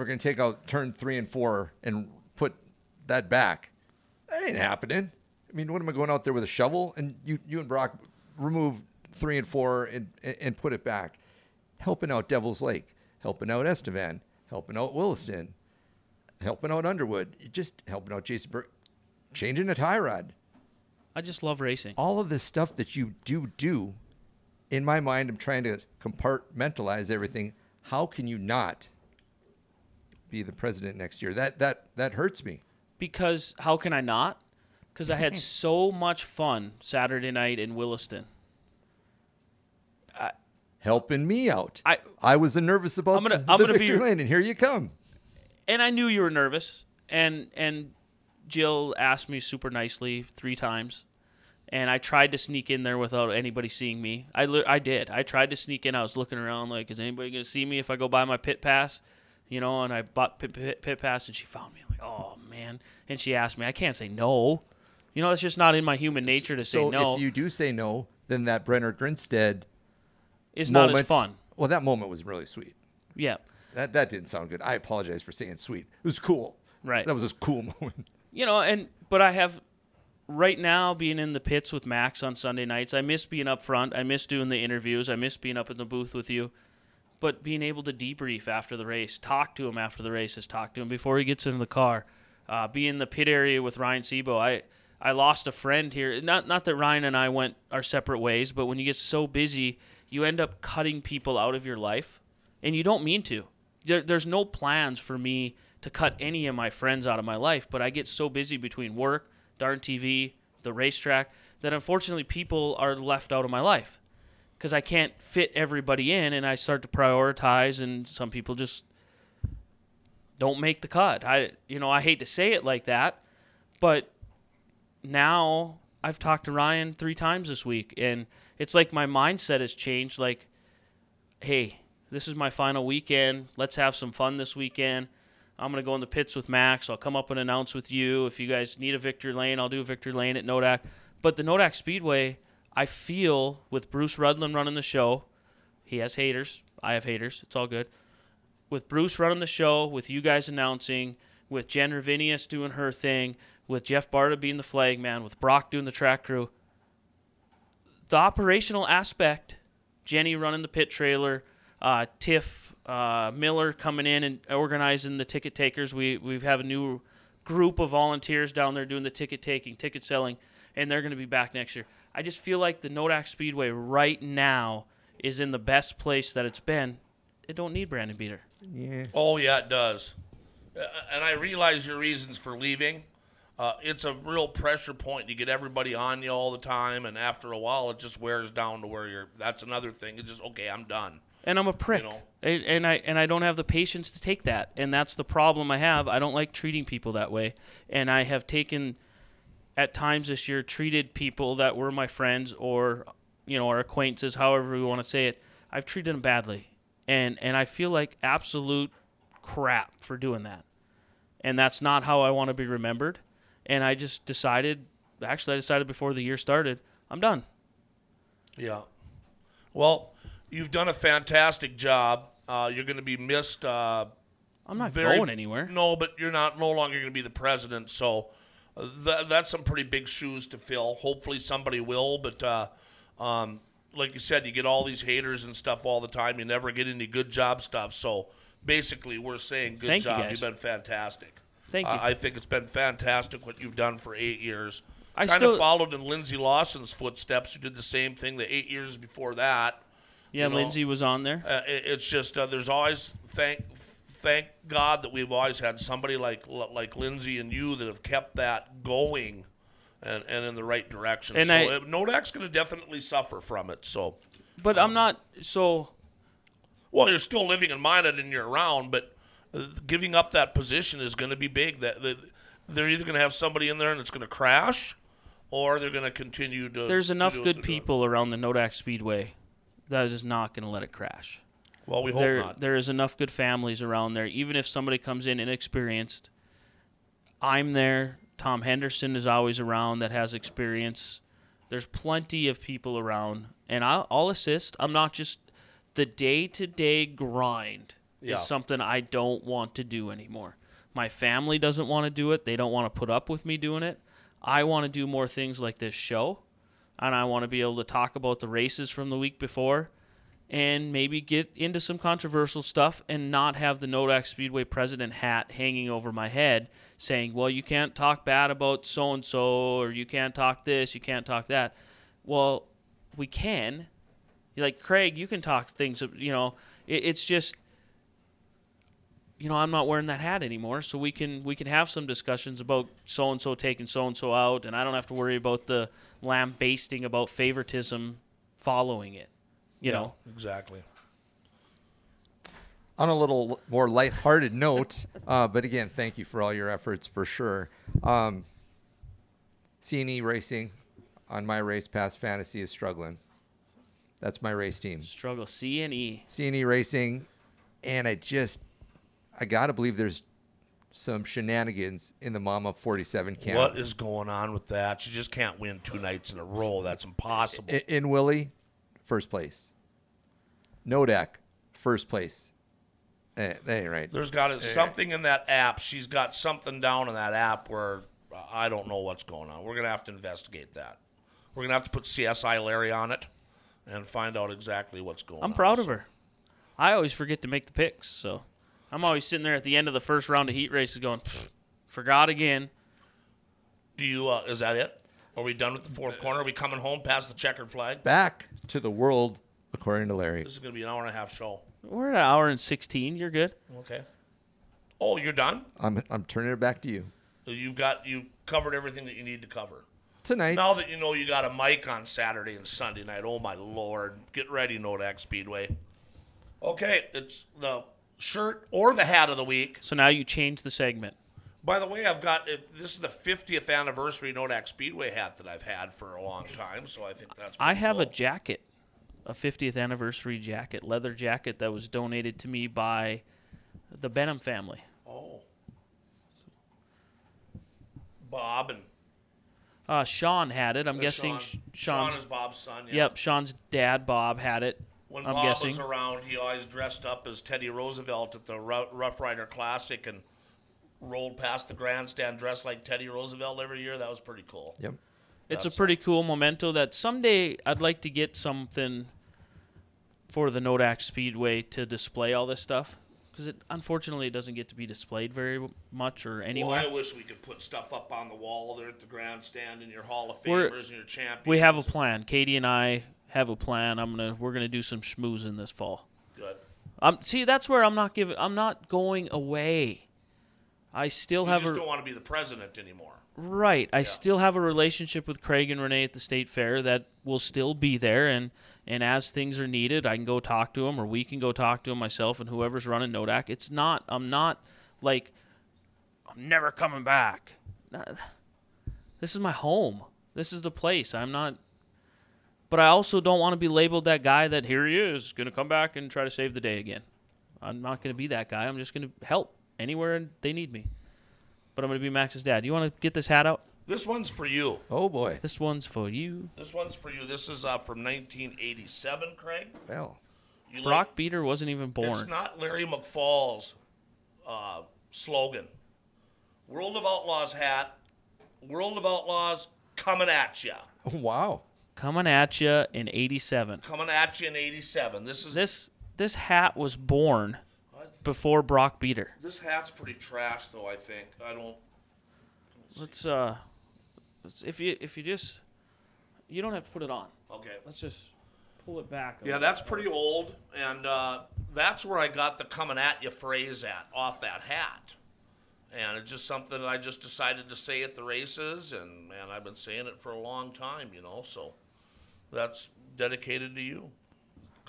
we're going to take out turn three and four and put that back that ain't happening i mean what am i going out there with a shovel and you you and brock remove three and four and, and put it back. Helping out Devil's Lake, helping out Estevan, helping out Williston, helping out Underwood, just helping out Jason Burke, changing a tie rod. I just love racing. All of the stuff that you do do, in my mind, I'm trying to compartmentalize everything. How can you not be the president next year? That that that hurts me. Because how can I not? Because I had so much fun Saturday night in Williston. Helping me out. I I was nervous about I'm gonna- the, I'm the gonna be- lane, and here you come. and I knew you were nervous, and and Jill asked me super nicely three times, and I tried to sneak in there without anybody seeing me. I I did. I tried to sneak in. I was looking around like, is anybody gonna see me if I go by my pit pass? You know, and I bought pit, pit, pit pass, and she found me. I'm like, oh man, and she asked me. I can't say no. You know, it's just not in my human nature to say so no. if you do say no, then that Brenner Grinstead is not as fun. Well, that moment was really sweet. Yeah. That that didn't sound good. I apologize for saying sweet. It was cool. Right. That was a cool moment. you know, and but I have right now being in the pits with Max on Sunday nights. I miss being up front. I miss doing the interviews. I miss being up in the booth with you. But being able to debrief after the race, talk to him after the races, talk to him before he gets in the car, uh, be in the pit area with Ryan Sebo. I I lost a friend here. Not not that Ryan and I went our separate ways, but when you get so busy, you end up cutting people out of your life, and you don't mean to. There, there's no plans for me to cut any of my friends out of my life, but I get so busy between work, darn TV, the racetrack, that unfortunately people are left out of my life because I can't fit everybody in, and I start to prioritize, and some people just don't make the cut. I, you know, I hate to say it like that, but now I've talked to Ryan three times this week, and it's like my mindset has changed. Like, hey, this is my final weekend. Let's have some fun this weekend. I'm gonna go in the pits with Max. I'll come up and announce with you. If you guys need a victory lane, I'll do a victory lane at Nodak. But the Nodak Speedway, I feel with Bruce Rudlin running the show, he has haters. I have haters. It's all good. With Bruce running the show, with you guys announcing, with Jen Ravinius doing her thing, with Jeff Barta being the flag man, with Brock doing the track crew, the operational aspect, Jenny running the pit trailer, uh, Tiff uh, Miller coming in and organizing the ticket takers. We we have a new group of volunteers down there doing the ticket taking, ticket selling, and they're going to be back next year. I just feel like the Nodak Speedway right now is in the best place that it's been. It don't need Brandon Beater. Yeah. Oh yeah, it does. Uh, and I realize your reasons for leaving. Uh, it's a real pressure point. You get everybody on you all the time, and after a while, it just wears down to where you're. That's another thing. It's just okay. I'm done. and I'm a prick, know. and, and I and I don't have the patience to take that, and that's the problem I have. I don't like treating people that way, and I have taken, at times this year, treated people that were my friends or, you know, our acquaintances, however we want to say it. I've treated them badly, and and I feel like absolute crap for doing that, and that's not how I want to be remembered. And I just decided, actually, I decided before the year started, I'm done. Yeah. Well, you've done a fantastic job. Uh, you're going to be missed. Uh, I'm not very- going anywhere. No, but you're not no longer going to be the president. So th- that's some pretty big shoes to fill. Hopefully somebody will. But uh, um, like you said, you get all these haters and stuff all the time. You never get any good job stuff. So basically, we're saying good Thank job. guys. You've been fantastic. Thank you. I think it's been fantastic what you've done for eight years. I kind still- of followed in Lindsay Lawson's footsteps, who did the same thing the eight years before that. Yeah, you know, Lindsay was on there. Uh, it, it's just uh, there's always thank thank God that we've always had somebody like like Lindsay and you that have kept that going and, and in the right direction. And so I- uh, Nodak's going to definitely suffer from it. So But I'm not so. well, you're still living in Minot and you're around, but uh, giving up that position is going to be big. That, that they're either going to have somebody in there and it's going to crash, or they're going to continue to. There's to enough do good they're doing. people around the Nodak Speedway that is not going to let it crash. Well, we hope There, not. there is enough good families around there. Even if somebody comes in inexperienced, I'm there. Tom Henderson is always around that has experience. There's plenty of people around, and I'll, I'll assist. I'm not just the day to day grind Yeah. is something I don't want to do anymore. My family doesn't want to do it. They don't want to put up with me doing it. I want to do more things like this show. and I want to be able to talk about the races from the week before and maybe get into some controversial stuff and not have the Nodak Speedway president hat hanging over my head saying, well, you can't talk bad about so and so, or you can't talk this, you can't talk that. Well, we can. Like, Craig, you can talk things, you know, it, it's just you know, I'm not wearing that hat anymore, so we can we can have some discussions about so and so taking so and so out, and I don't have to worry about the lambasting about favoritism following it. You know, exactly. on a little more lighthearted note, uh, but again, thank you for all your efforts for sure. Um, CNE Racing on my race pass fantasy is struggling. That's my race team. struggle C and E. CNE Racing, and I just, I gotta believe there's some shenanigans in the Mama 47 camp. What is going on with that? You just can't win two nights in a row. That's impossible. I- in Willie, first place. Nodak, first place. Eh, that ain't right. There's got to, something in that app. She's got something down in that app where I don't know what's going on. We're gonna have to investigate that. We're gonna have to put CSI Larry on it and find out exactly what's going on. I'm proud of her. I always forget to make the picks, so I'm always sitting there at the end of the first round of heat races going, forgot again. Do you? Uh, is that it? Are we done with the fourth corner? Are we coming home past the checkered flag? Back to the world, according to Larry. This is gonna be an hour and a half show. We're at an hour and 16. You're good. Okay. Oh, you're done. I'm, I'm turning it back to you. So You've got you covered everything that you need to cover. Tonight, Now that you know you got a mic on Saturday and Sunday night, oh my lord, get ready, Nodak Speedway. Okay, it's the shirt or the hat of the week. So now you change the segment. By the way, I've got this is the 50th anniversary Nodak Speedway hat that I've had for a long time, so I think that's. I pretty have a jacket, a 50th anniversary jacket, leather jacket that was donated to me by the Benham family. Oh. Bob and Uh, Sean had it. I'm uh, guessing Sean. Sh- Sean is Bob's son. Yeah. Yep, Sean's dad, Bob, had it. When I'm Bob guessing. was around, he always dressed up as Teddy Roosevelt at the Rough Rider Classic and rolled past the grandstand dressed like Teddy Roosevelt every year. That was pretty cool. yep. It's a pretty cool memento that someday I'd like to get something for the Nodak Speedway to display all this stuff because it unfortunately it doesn't get to be displayed very much or anywhere. Well, I wish we could put stuff up on the wall there at the grandstand and your Hall of We're- Famers and your champions. we have a plan. Katie and I have a plan. I'm gonna we're gonna do some schmoozing this fall. Good. Um, see, that's where I'm not giving. I'm not going away. I still You have just a don't want to be the president anymore. right. I still have a relationship with Craig and Renee at the state fair that will still be there, and and as things are needed, I can go talk to him, or we can go talk to him myself and whoever's running Nodak. It's not. I'm not like I'm never coming back. This is my home. This is the place. I'm not. But I also don't want to be labeled that guy that here he is going to come back and try to save the day again. I'm not going to be that guy. I'm just going to help anywhere they need me. But I'm going to be Max's dad. Do You want to get this hat out? This one's for you. Oh boy. This one's for you. This one's for you. This is uh, from 1987, Craig. Well, You Brock like- Beater wasn't even born. It's not Larry McFall's uh, slogan. World of Outlaws hat. World of Outlaws coming at ya. wow. Coming at you in 87. Coming at you in '87. This is This this hat was born before Brock Beater. this hat's pretty trash, though. I think I don't. Let's uh let's, if you if you just you don't have to put it on. Okay. Let's just pull it back. Yeah, that's pretty old, and uh, that's where I got the "coming at you" phrase at off that hat. And it's just something that I just decided to say at the races, and man, I've been saying it for a long time, you know. So that's dedicated to you.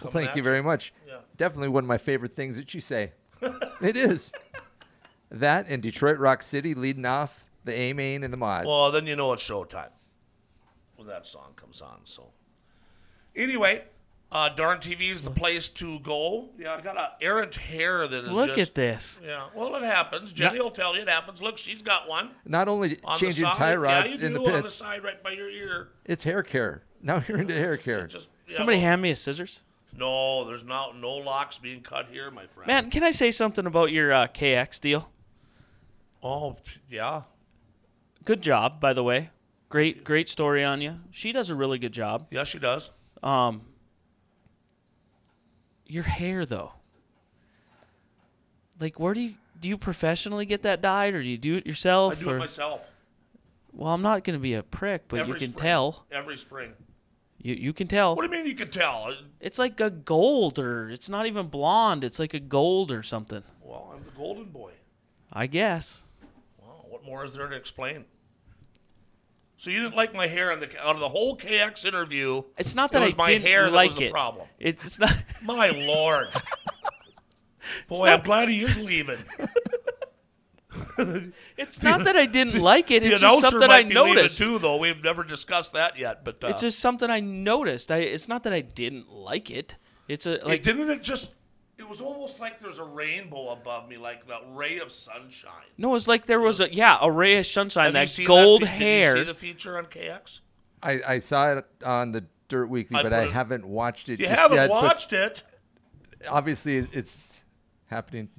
Well, thank you very much. Yeah. Definitely one of my favorite things that you say. it is. That and Detroit Rock City leading off the A main and the mods. Well, then you know it's showtime when that song comes on. So, anyway, uh, Darn TV is the place to go. Yeah, I got a errant hair that is Look just. at this. Yeah, well, it happens. Jenny will tell you it happens. Look, she's got one Not only on changing the side. tie rods yeah, you in do the on the side right by your ear. it's hair care. Now you're into hair care. Just yeah, Somebody well, hand me a scissors. No, there's not no locks being cut here, my friend. Man, can I say something about your uh, KX deal? Oh, yeah. Good job, by the way. Great, great story on you. She does a really good job. Yeah, she does. Um, your hair though. Like, where do you do you professionally get that dyed, or do you do it yourself? I do or, it myself well, I'm not going to be a prick, but every you can spring. tell. every spring. You you can tell. What do you mean you can tell? It's like a gold, or it's not even blonde. It's like a gold or something. Well, I'm the golden boy. I guess. More is there to explain? So you didn't like my hair on the out of the whole KX interview? It's not It that was I my didn't hair that like was the it. problem. It's it's not. My lord. Boy, I'm glad he is leaving. It's not that I didn't like it. It's just something I noticed. too, though. We've never discussed that yet. But uh, It's just something I noticed. I. It's not that I didn't like it. It's a it, like. didn't it just? It was almost like there's a rainbow above me, like the ray of sunshine. No, it's like there was a yeah a ray of sunshine. Have that seen gold that? fe- hair. Did you see the feature on KX? I, I saw it on the Dirt Weekly, I but I it- haven't watched it. You just haven't yet, watched it. Obviously, it's happening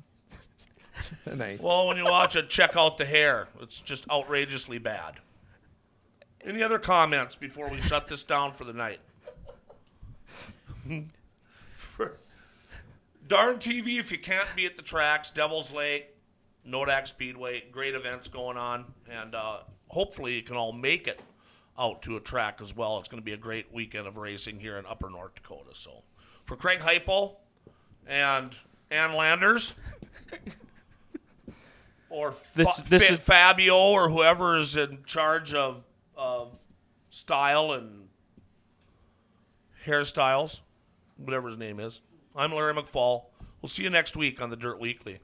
tonight. Well, when you watch it, check out the hair. It's just outrageously bad. Any other comments before we shut this down for the night? Darn TV, if you can't be at the tracks, Devil's Lake, Nodak Speedway, great events going on, and uh, hopefully you can all make it out to a track as well. It's going to be a great weekend of racing here in Upper North Dakota. So, for Craig Heupel and Ann Landers, or This- Fa- this is- Fabio or whoever is in charge of of style and hairstyles, whatever his name is. I'm Larry McFall. We'll see you next week on the Dirt Weekly.